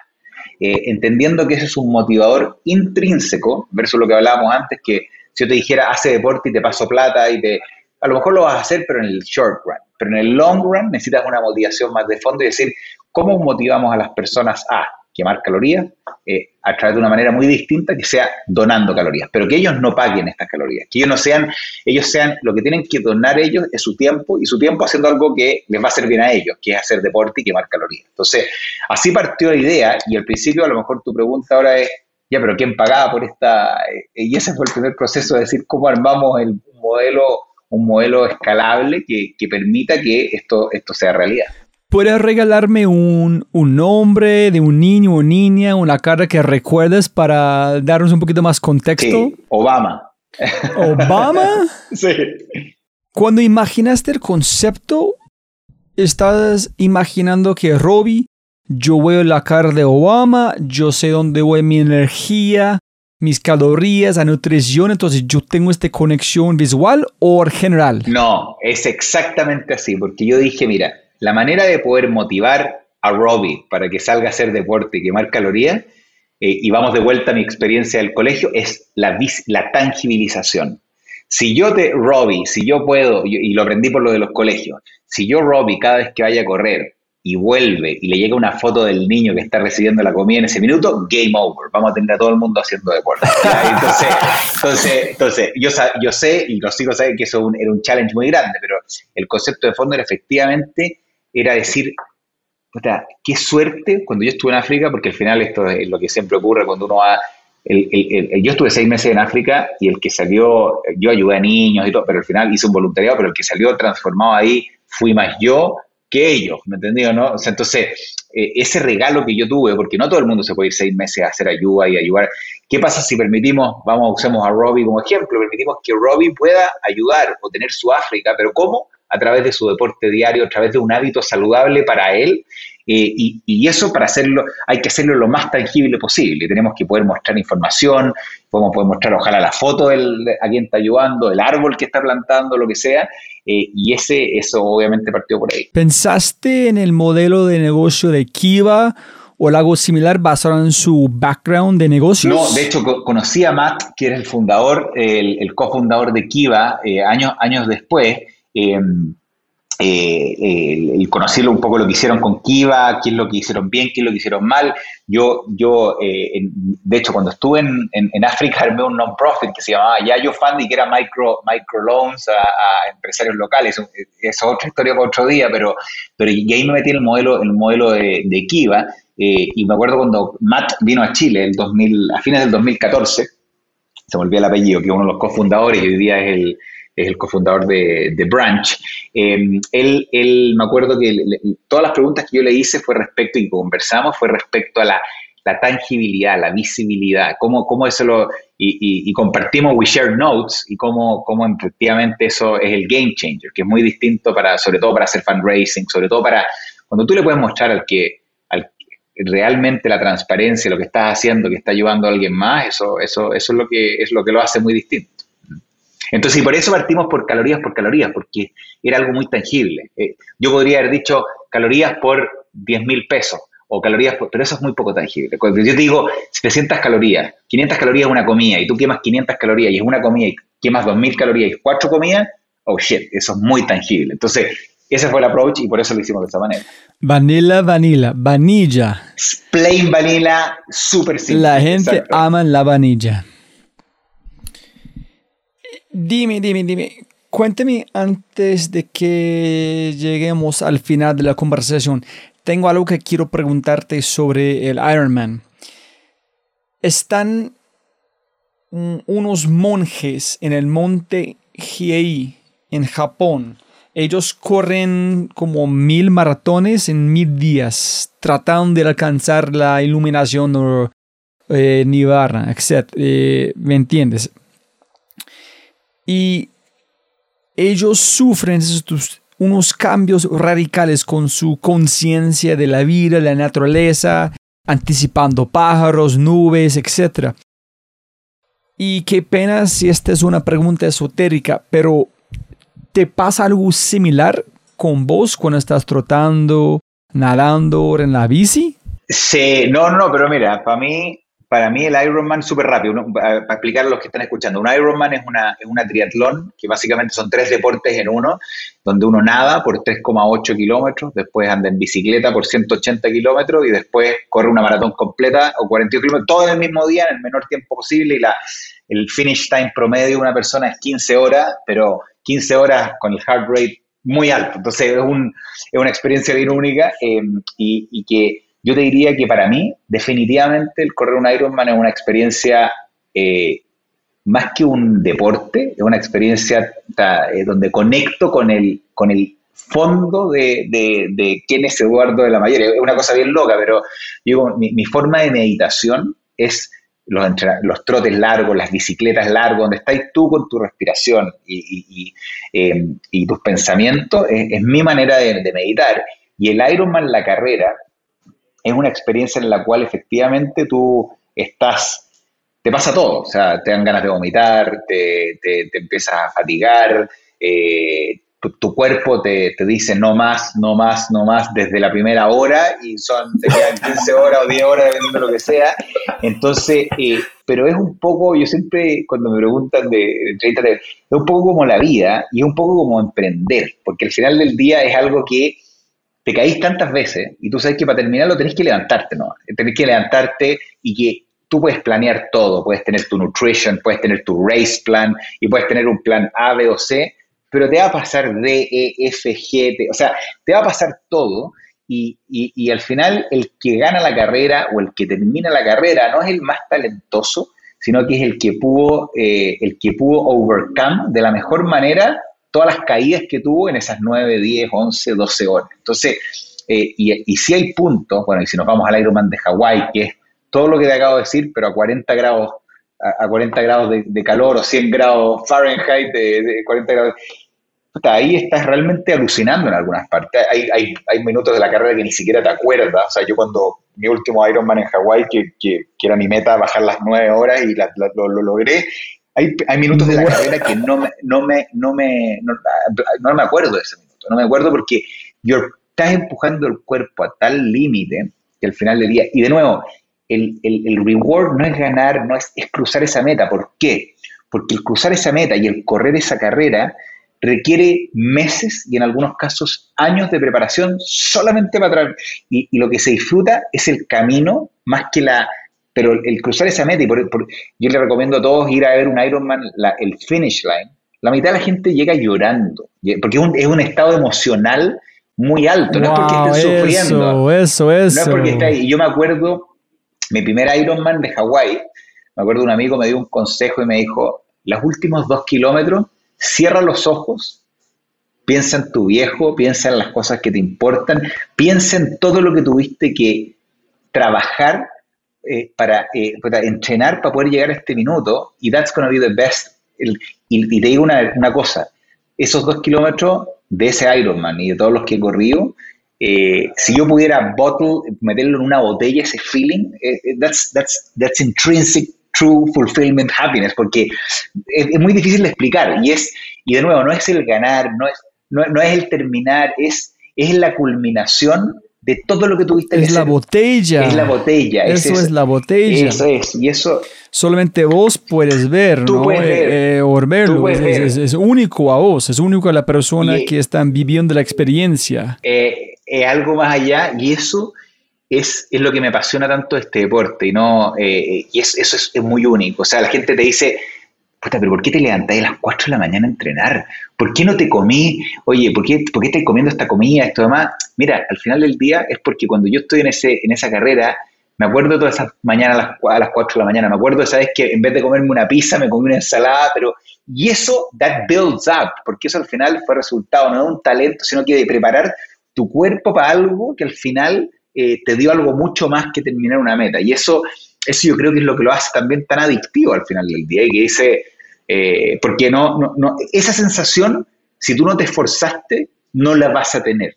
Eh, entendiendo que ese es un motivador intrínseco, versus lo que hablábamos antes, que si yo te dijera, hace deporte y te paso plata y te... A lo mejor lo vas a hacer, pero en el short run. Pero en el long run necesitas una motivación más de fondo y decir, ¿cómo motivamos a las personas a quemar calorías eh, a través de una manera muy distinta que sea donando calorías, pero que ellos no paguen estas calorías, que ellos no sean, ellos sean, lo que tienen que donar ellos es su tiempo y su tiempo haciendo algo que les va a hacer bien a ellos, que es hacer deporte y quemar calorías. Entonces, así partió la idea y al principio a lo mejor tu pregunta ahora es, ya, pero ¿quién pagaba por esta? Eh, y ese fue el primer proceso de decir cómo armamos el modelo un modelo escalable que, que permita que esto, esto sea realidad. ¿Puedes regalarme un, nombre de un niño o niña, una cara que recuerdes para darnos un poquito más contexto? Obama. ¿Obama? sí. Cuando imaginaste el concepto, ¿estás imaginando que Robbie, yo veo la cara de Obama, yo sé dónde voy mi energía, mis calorías, la nutrición, entonces yo tengo esta conexión visual o general? No, es exactamente así, porque yo dije, mira, la manera de poder motivar a Robbie para que salga a hacer deporte y quemar calorías, eh, y vamos de vuelta a mi experiencia del colegio, es la, la tangibilización. Si yo te, Robbie, si yo puedo, y lo aprendí por lo de los colegios, si yo, Robbie, cada vez que vaya a correr y vuelve y le llega una foto del niño que está recibiendo la comida en ese minuto, game over. Vamos a tener a todo el mundo haciendo deporte. Entonces, entonces, entonces yo, yo sé, y los hijos saben que eso era un challenge muy grande, pero el concepto de fondo era efectivamente era decir, qué suerte cuando yo estuve en África, porque al final esto es lo que siempre ocurre cuando uno va... yo estuve seis meses en África y el que salió, yo ayudé a niños y todo, pero al final hice un voluntariado, pero el que salió transformado ahí fui más yo que ellos, ¿me entendido? No? entonces, eh, ese regalo que yo tuve, porque no todo el mundo se puede ir seis meses a hacer ayuda y ayudar. ¿Qué pasa si permitimos, vamos, usemos a Robbie como ejemplo, permitimos que Robbie pueda ayudar o tener su África, pero ¿cómo? A través de su deporte diario, a través de un hábito saludable para él. Eh, y, eso para hacerlo hay que hacerlo lo más tangible posible. Tenemos que poder mostrar información, podemos poder mostrar ojalá la foto del, a quien está ayudando, el árbol que está plantando, lo que sea. Eh, y ese, eso obviamente partió por ahí. ¿Pensaste en el modelo de negocio de Kiva? o algo similar basado en su background de negocios? No, de hecho conocí a Matt, que era el fundador, el, cofundador de Kiva, eh, años, años después, Em, eh, el, conocerlo un poco lo que hicieron con Kiva, qué es lo que hicieron bien, qué es lo que hicieron mal. Yo, yo eh, de hecho, cuando estuve en, en, África, armé un non-profit que se llamaba Yayo Fund y que era micro, micro loans a, empresarios locales. Es otra historia para otro día, pero, pero y ahí me metí en el modelo, el modelo de, Kiva. Eh, y me acuerdo cuando Matt vino a Chile el 2000, a fines del 2014, se me el apellido, que uno de los cofundadores y hoy día es el es el cofundador de, de Branch, em, él, él, me acuerdo que todas las preguntas que yo le hice fue respecto, y conversamos, fue respecto a la, la tangibilidad, la visibilidad, cómo, cómo eso lo... Y, y, compartimos We Share Notes y cómo, cómo efectivamente eso es el game changer, que es muy distinto para, sobre todo para hacer fundraising, sobre todo para cuando tú le puedes mostrar al que, al, realmente la transparencia, lo que estás haciendo, que está ayudando a alguien más, eso, eso, eso es lo que es lo que lo hace muy distinto. Entonces, y por eso partimos por calorías por calorías, porque era algo muy tangible. Eh, yo podría haber dicho calorías por 10 mil pesos, o calorías, por, pero eso es muy poco tangible. Cuando yo te digo 700 calorías, 500 calorías es una comida, y tú quemas 500 calorías y es una comida, y quemas 2000 calorías y cuatro comidas, oh shit, eso es muy tangible. Entonces, ese fue el approach y por eso lo hicimos de esa manera. Vanilla, vanilla, vanilla. Plain vanilla, súper simple. La gente ama la vanilla. Dime, dime, dime. Cuénteme antes de que lleguemos al final de la conversación. Tengo algo que quiero preguntarte sobre el Ironman. Están unos monjes en el monte Hiei, en Japón, ellos corren como mil maratones en mil días, tratando de alcanzar la iluminación o eh, nirvana, etc. Eh, ¿Me entiendes? Y ellos sufren unos cambios radicales con su conciencia de la vida, la naturaleza, anticipando pájaros, nubes, etc. Y qué pena si esta es una pregunta esotérica, pero ¿te pasa algo similar con vos cuando estás trotando, nadando en la bici? Sí, no, no, pero mira, para mí para mí el Ironman, súper rápido, para, explicar a los que están escuchando, un Ironman es una, es una triatlón que básicamente son tres deportes en uno, donde uno nada por 3,8 kilómetros, después anda en bicicleta por 180 kilómetros y después corre una maratón completa o 42 kilómetros, todo en el mismo día, en el menor tiempo posible y la, el finish time promedio de una persona es 15 horas, pero 15 horas con el heart rate muy alto. Entonces es, un, es una experiencia bien única eh, y, y que yo te diría que para mí, definitivamente, el correr un Ironman es una experiencia eh, más que un deporte, es una experiencia eh, donde conecto con el, con el fondo de, de, quién es Eduardo de la Mayor. Es una cosa bien loca, pero digo, mi, forma de meditación es los, los, trotes largos, las bicicletas largas, donde estás tú con tu respiración y, eh, tus pensamientos, es, mi manera de, de meditar. Y el Ironman, la carrera, es una experiencia en la cual efectivamente tú estás, te pasa todo, o sea, te dan ganas de vomitar, te, te, empiezas a fatigar, eh, tu, cuerpo te, dice no más, no más, no más desde la primera hora y son, te quedan 15 horas o 10 horas, dependiendo de lo que sea. Entonces, eh, pero es un poco, yo siempre cuando me preguntan de, de es un poco como la vida y es un poco como emprender, porque al final del día es algo que te caís tantas veces y tú sabes que para terminarlo tenés que levantarte, ¿no? Tenés que levantarte y que tú puedes planear todo, puedes tener tu nutrition, puedes tener tu race plan y puedes tener un plan A, B o C, pero te va a pasar D, E, F, G, o sea, te va a pasar todo y, y, al final el que gana la carrera o el que termina la carrera no es el más talentoso, sino que es el que pudo, eh, el que pudo overcome de la mejor manera todas las caídas que tuvo en esas 9, 10, 11, 12 horas. Entonces, eh, y, si hay puntos, bueno, y si nos vamos al Ironman de Hawái, que es todo lo que te acabo de decir, pero a 40 grados, a, 40 grados de, calor o 100 grados Fahrenheit, de, 40 grados, ahí estás realmente alucinando en algunas partes. Hay, hay, hay, minutos de la carrera que ni siquiera te acuerdas. O sea, yo cuando mi último Ironman en Hawái, que, que, era mi meta bajar las 9 horas y lo, lo, logré, hay, hay minutos de la carrera que no me, no me, no me, no, me acuerdo de ese minuto, no me acuerdo porque yo estás empujando el cuerpo a tal límite que al final del día, y de nuevo, el, el, el, reward no es ganar, no es, es cruzar esa meta. ¿Por qué? Porque el cruzar esa meta y el correr esa carrera requiere meses y en algunos casos años de preparación solamente para. Y, y, lo que se disfruta es el camino más que la, pero el, cruzar esa meta, y por, yo le recomiendo a todos ir a ver un Ironman, el finish line, la mitad de la gente llega llorando, porque es un, estado emocional muy alto, no es porque estén sufriendo. Eso, eso. No es porque está ahí. Yo me acuerdo, mi primer Ironman de Hawái, me acuerdo un amigo me dio un consejo y me dijo, los últimos dos kilómetros, cierra los ojos, piensa en tu viejo, piensa en las cosas que te importan, piensa en todo lo que tuviste que trabajar eh, para, eh, entrenar para poder llegar a este minuto y that's be the best. y, te digo una, una, cosa, esos dos kilómetros de ese Ironman y de todos los que he corrido, eh, si yo pudiera bottle, meterlo en una botella, ese feeling, that's, that's, that's intrinsic true fulfillment happiness, porque es, es, muy difícil de explicar y es, y de nuevo, no es el ganar, no es, no, no es el terminar, es, es la culminación de todo lo que tuviste es la botella. Es la botella. Eso es, la botella. Eso es. Y eso. Solamente vos puedes ver, ¿no? Puedes ver. Eh, eh, o verlo. Es, único a vos, es único a la persona que están viviendo la experiencia. Eh, es algo más allá y eso es, es, lo que me apasiona tanto este deporte. Y, no, y eso es, es muy único. O sea, la gente te dice, pero ¿por qué te levantáis a las 4 de la mañana a entrenar? ¿Por qué no te comí? Oye, ¿por qué, ¿por qué estás comiendo esta comida, esto demás? Mira, al final del día es porque cuando yo estoy en, ese, en esa carrera, me acuerdo todas esas mañanas a las, a las 4 de la mañana, me acuerdo esa vez que en vez de comerme una pizza me comí una ensalada, pero Y eso, that builds up, porque eso al final fue resultado no de un talento, sino que de preparar tu cuerpo para algo que al final eh, te dio algo mucho más que terminar una meta. Y eso, eso yo creo que es lo que lo hace también tan adictivo al final del día. Y que dice, eh, porque no, no, no, esa sensación, si tú no te esforzaste, no la vas a tener.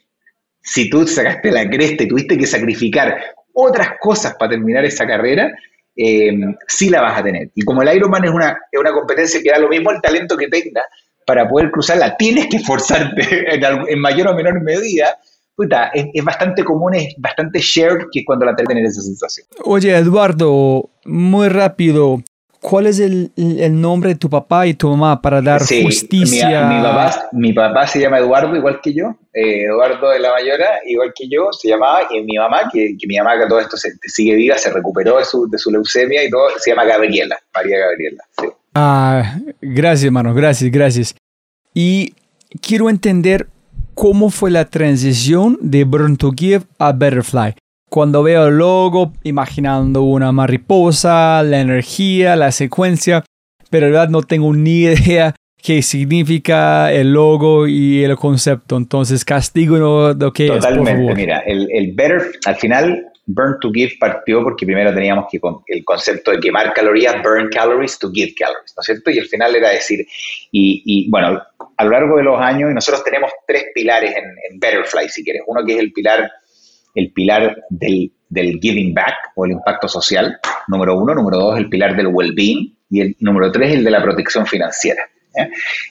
Si tú sacaste la cresta y tuviste que sacrificar otras cosas para terminar esa carrera, eh, sí la vas a tener. Y como el Ironman es una, es una competencia que da lo mismo el talento que tenga, para poder cruzarla tienes que esforzarte en, mayor o menor medida. Puta, es, bastante común, es bastante shared que cuando la tener esa sensación. Oye, Eduardo, muy rápido. ¿Cuál es el, el, nombre de tu papá y tu mamá para dar justicia? Mi, mi, papá, mi, papá, se llama Eduardo, igual que yo. Eh, Eduardo de la Mayora, igual que yo, se llamaba. Y mi mamá, que, que mi mamá, que todo esto se, sigue viva, se recuperó de su, de su leucemia y todo, se llama Gabriela, María Gabriela. Sí. Ah, gracias, hermano, gracias, gracias. Y quiero entender cómo fue la transición de Burn to Give a Butterfly cuando veo el logo, imaginando una mariposa, la energía, la secuencia, pero verdad no tengo ni idea qué significa el logo y el concepto. Entonces, castigo lo que Totalmente, es, por mira, el, el better, al final, Burn to Give partió porque primero teníamos que el concepto de quemar calorías, burn calories to give calories, ¿no es cierto? Y al final era decir, y, y bueno, a lo largo de los años, y nosotros tenemos tres pilares en, en Betterfly, si quieres. Uno que es el pilar el pilar del, giving back o el impacto social, número uno. Número dos, el pilar del well-being. Y el número tres, el de la protección financiera.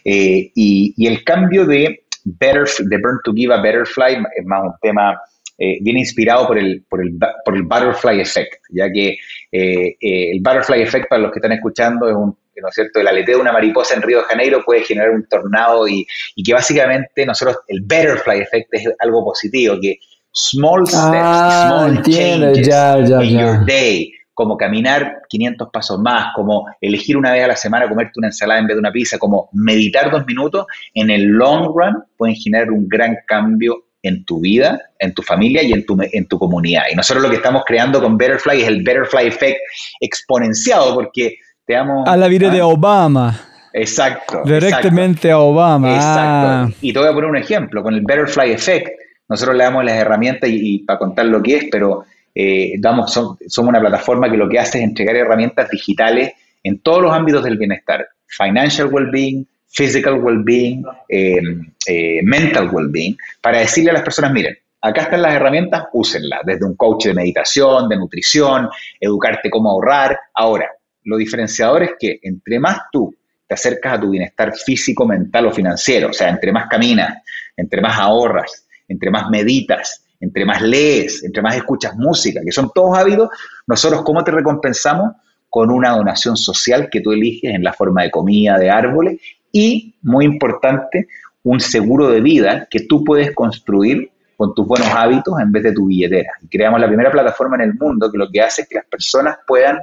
Eh, y, el cambio de, better, de Burn to Give a Betterfly es más un tema, eh, viene inspirado por el, por, el, por el Butterfly Effect, ya que eh, el Butterfly Effect, para los que están escuchando, es un ¿no es cierto? El aleteo de una mariposa en Río de Janeiro puede generar un tornado y, y que básicamente nosotros, el Butterfly Effect es algo positivo, que small steps, ah, small changes in your day, como caminar 500 pasos más, como elegir una vez a la semana comerte una ensalada en vez de una pizza, como meditar dos minutos, en el long run pueden generar un gran cambio en tu vida, en tu familia y en tu, en tu comunidad. Y nosotros lo que estamos creando con Betterfly es el Betterfly Effect exponenciado, porque te. A la vida de Obama. Exacto. Directamente a Obama. Exacto. Y te voy a poner un ejemplo, con el Betterfly Effect, nosotros le damos las herramientas y, para contar lo que es, pero eh, damos, somos una plataforma que lo que hace es entregar herramientas digitales en todos los ámbitos del bienestar, financial well-being, physical well-being, em, eh, mental well-being, para decirle a las personas, miren, acá están las herramientas, úsenlas, desde un coach de meditación, de nutrición, educarte cómo ahorrar. Ahora, lo diferenciador es que entre más tú te acercas a tu bienestar físico, mental o financiero, o sea, entre más caminas, entre más ahorras, entre más meditas, entre más lees, entre más escuchas música, que son todos hábitos, nosotros cómo te recompensamos con una donación social que tú eliges en la forma de comida, de árboles y, muy importante, un seguro de vida que tú puedes construir con tus buenos hábitos en vez de tu billetera. Y creamos la primera plataforma en el mundo que lo que hace es que las personas puedan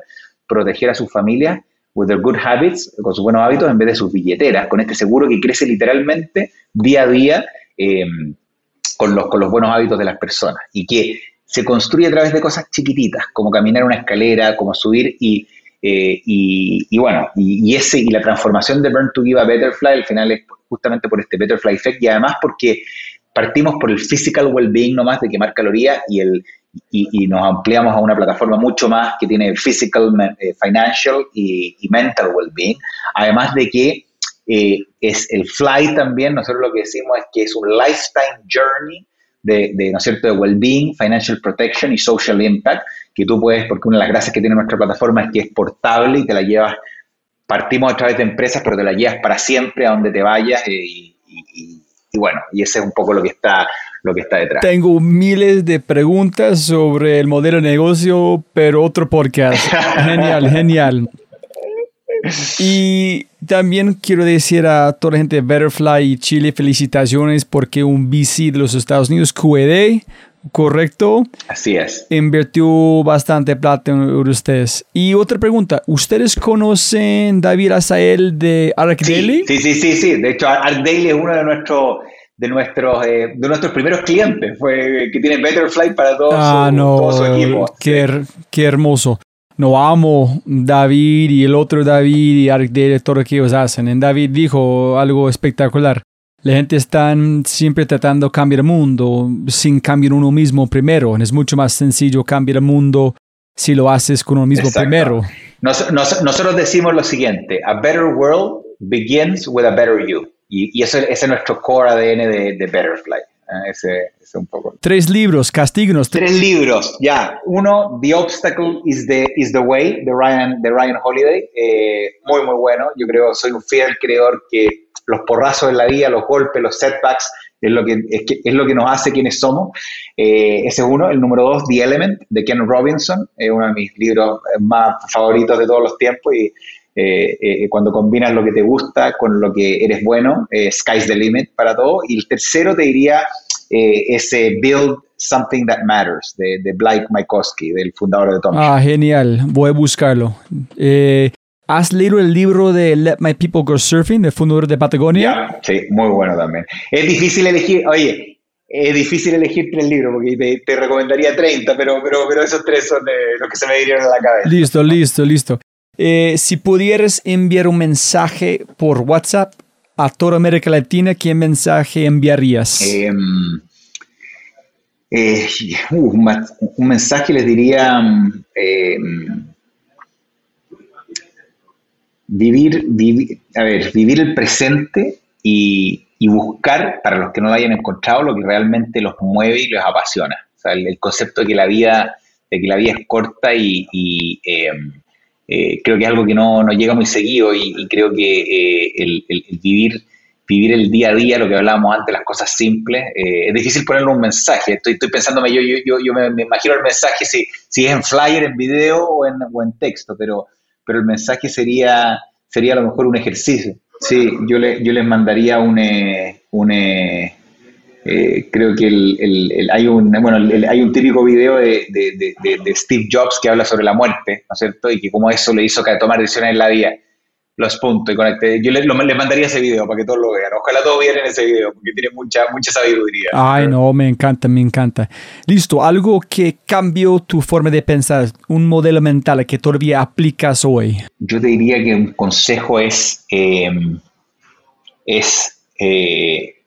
proteger a sus familias with their good habits, con sus buenos hábitos, en vez de sus billeteras, con este seguro que crece literalmente día a día eh, con los, con los buenos hábitos de las personas. Y que se construye a través de cosas chiquititas, como caminar una escalera, como subir y, eh, y, bueno, y, ese, y la transformación de Burn to Give a Betterfly al final es justamente por este Betterfly Effect y además porque partimos por el physical well-being nomás de quemar calorías y, el, y, nos ampliamos a una plataforma mucho más que tiene physical, eh, financial y, mental well-being, además de que eh, es el fly también, nosotros lo que decimos es que es un lifetime journey de, ¿no cierto?, de well-being, financial protection y social impact, que tú puedes, porque una de las gracias que tiene nuestra plataforma es que es portable y te la llevas, partimos a través de empresas, pero te la llevas para siempre a donde te vayas eh, y, y, bueno, y ese es un poco lo que está lo que está detrás. Tengo miles de preguntas sobre el modelo de negocio, pero otro podcast. genial, genial. Y también quiero decir a toda la gente de Betterfly y Chile felicitaciones porque un VC de los Estados Unidos, QED, correcto. Así es. Invirtió bastante plata en ustedes. Y otra pregunta, ¿ustedes conocen David Azael de Arc Daily? Sí, sí, sí, sí. De hecho, Arc Daily es uno de nuestros de nuestros eh, de nuestros primeros clientes, fue que tiene Betterfly para todo, ah, su, no, todo su equipo. Qué, qué hermoso. no amo David y el otro David y todo lo que ellos hacen. En David dijo algo espectacular. La gente está siempre tratando de cambiar el mundo sin cambiar uno mismo primero. Es mucho más sencillo cambiar el mundo si lo haces con uno mismo primero. nosotros decimos lo siguiente, a better world begins with a better you. Y, ese, es nuestro core ADN de, de Betterfly. ¿eh? Ese, un poco. Tres libros, castíganos. Tres libros, ya. Uno, The Obstacle is the, is the Way, de Ryan, de Ryan Holiday. Eh, muy, muy bueno. Yo creo, soy un fiel creador que los porrazos en la vida, los golpes, los setbacks, es lo que, es, es lo que nos hace quienes somos. Eh, ese es uno. El número dos, The Element, de Ken Robinson, es uno de mis libros más favoritos de todos los tiempos y eh, eh, cuando combinas lo que te gusta con lo que eres bueno, sky's the limit para todo. Y el tercero te diría ese Build Something That Matters de, de Blake Mycosky, del fundador de Tom. Ah, genial. Voy a buscarlo. ¿Has leído el libro de Let My People Go Surfing, del fundador de Patagonia? sí, muy bueno también. Es difícil elegir, oye, es difícil elegir tres libros porque te, recomendaría 30, pero, pero, pero esos tres son los que se me vinieron a la cabeza. Listo, listo, listo. Eh, si pudieras enviar un mensaje por WhatsApp a toda América Latina, ¿qué mensaje enviarías? Em, eh, uh, un mensaje les diría em, vivir, vivir, a ver, vivir el presente y, buscar, para los que no lo hayan encontrado, lo que realmente los mueve y los apasiona. O sea, el, concepto de que la vida, de que la vida es corta y, em, creo que es algo que no, llega muy seguido y, creo que eh, el, vivir vivir el día a día, lo que hablábamos antes, las cosas simples. Eh, es difícil ponerle un mensaje. Estoy, estoy pensándome, yo, yo, yo, me, imagino el mensaje si, si es en flyer, en video o en, o en texto, pero, pero el mensaje sería, sería a lo mejor un ejercicio. Sí, yo, le, yo les mandaría un, un eh, creo que el, hay, un, bueno, hay un típico video de, de, Steve Jobs que habla sobre la muerte, ¿no es cierto? Y que cómo eso le hizo tomar decisiones en la vida. Los puntos y conecté. Yo les, mandaría ese video para que todos lo vean. Ojalá todos vieran ese video porque tiene mucha, mucha sabiduría. Ay, no, me encanta, me encanta. Listo, algo que cambió tu forma de pensar, un modelo mental que todavía aplicas hoy. Yo te diría que un consejo es, eh, es eh,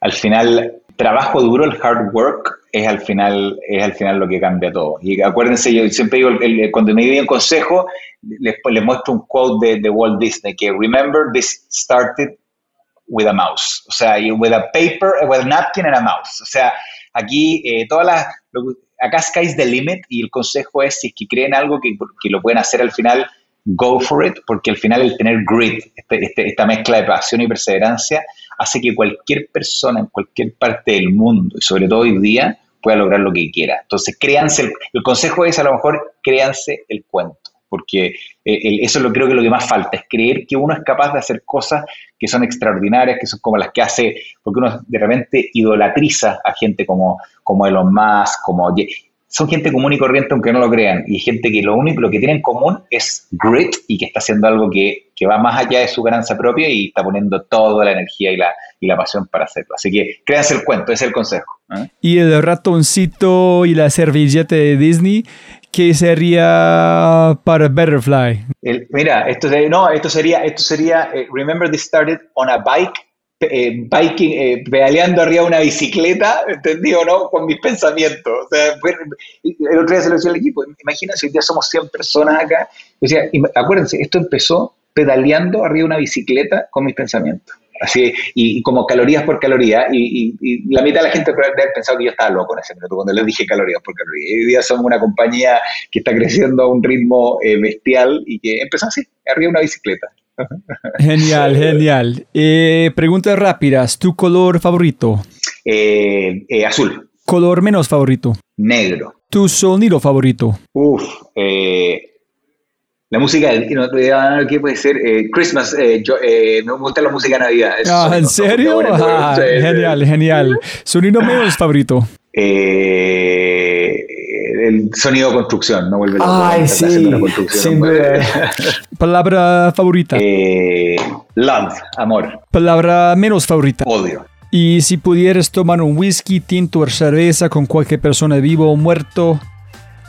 al final, trabajo duro, el hard work, es al final, es al final lo que cambia todo. Y acuérdense, yo siempre digo, cuando me un consejo, les, les muestro un quote de, Walt Disney, que remember this started with a mouse. O sea, with a paper, with a napkin and a mouse. O sea, aquí eh, todas las, acá sky's the limit y el consejo es, si es que creen algo que, que lo pueden hacer al final, go for it, porque al final el tener grit, este, este, esta mezcla de pasión y perseverancia, hace que cualquier persona en cualquier parte del mundo, y sobre todo hoy día, pueda lograr lo que quiera. Entonces, créanse, el, consejo es a lo mejor créanse el cuento, porque eh, eso lo creo que lo que más falta, es creer que uno es capaz de hacer cosas que son extraordinarias, que son como las que hace, porque uno de repente idolatriza a gente como, como Elon Musk, como son gente común y corriente aunque no lo crean y gente que lo único lo que tienen en común es grit y que está haciendo algo que, va más allá de su ganancia propia y está poniendo toda la energía y la, y la pasión para hacerlo. Así que créanse el cuento, ese es el consejo. ¿eh? Y el ratoncito y la servilleta de Disney, ¿qué sería para Butterfly? mira, esto, no, esto sería, esto sería eh, Remember this started on a bike eh, biking, eh, pedaleando arriba de una bicicleta, ¿entendido no? Con mis pensamientos. O sea, el otro día se lo decía al equipo, imagínate, hoy día somos 100 personas acá. O sea, acuérdense, esto empezó pedaleando arriba de una bicicleta con mis pensamientos. Así, y, como calorías por caloría, y, la mitad de la gente puede haber pensado que yo estaba loco en ese minuto cuando les dije calorías por caloría. Hoy día somos una compañía que está creciendo a un ritmo eh, bestial y que empezó así, arriba de una bicicleta. Genial, genial. Eh, preguntas rápidas. ¿Tu color favorito? Eh, eh, azul. ¿Color menos favorito? Negro. ¿Tu sonido favorito? Uf, la música, ¿qué puede ser? Christmas, me gusta la música de Navidad. Ah, ¿En serio? Ah, genial, genial. ¿Sonido menos favorito? Eh, el sonido construcción, no vuelve Ay, sí, Palabra favorita. Eh, love, amor. Palabra menos favorita. Odio. Y si pudieras tomar un whisky, tinto o cerveza con cualquier persona vivo o muerto,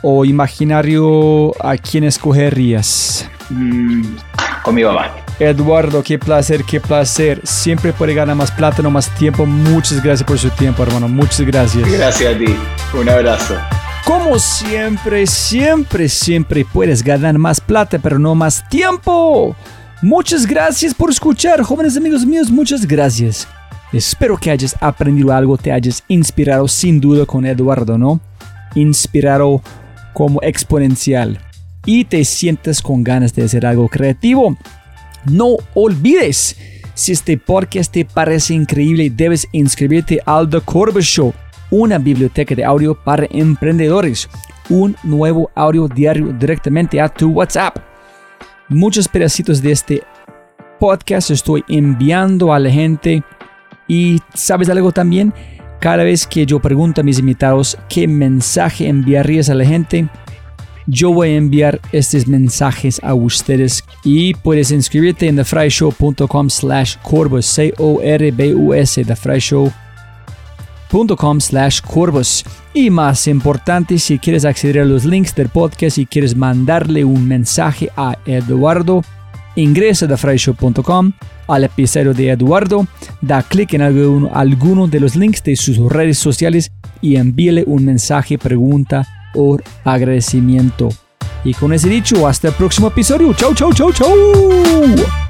o imaginario a quién escogerías? Mm, con mi papá. Eduardo, qué placer, qué placer. Siempre puede ganar más plata, no más tiempo. Muchas gracias por su tiempo, hermano. Muchas gracias. Gracias a ti. Un abrazo. Como siempre, siempre, siempre puedes ganar más plata, pero no más tiempo. Muchas gracias por escuchar, jóvenes amigos míos. Muchas gracias. Espero que hayas aprendido algo, te hayas inspirado sin duda con Eduardo, ¿no? Inspirado como exponencial y te sientes con ganas de hacer algo creativo. No olvides, si este podcast te parece increíble, debes inscribirte al The Corbett Show, una biblioteca de audio para emprendedores, un nuevo audio diario directamente a tu WhatsApp. Muchos pedacitos de este podcast estoy enviando a la gente. Y sabes algo también, cada vez que yo pregunto a mis invitados qué mensaje enviarías a la gente, yo voy a enviar estos mensajes a ustedes. Y puedes inscribirte en thefryshow.com slash corbus, C-O-R-B-U-S, thefryshow.com slash corbus. Y más importante, si quieres acceder a los links del podcast y quieres mandarle un mensaje a Eduardo, ingresa a thefryshow.com al episodio de Eduardo, da clic en alguno, alguno de los links de sus redes sociales y envíele un mensaje, pregunta o agradecimiento. Y con ese dicho, hasta el próximo episodio. Chau, chau, chau, chau.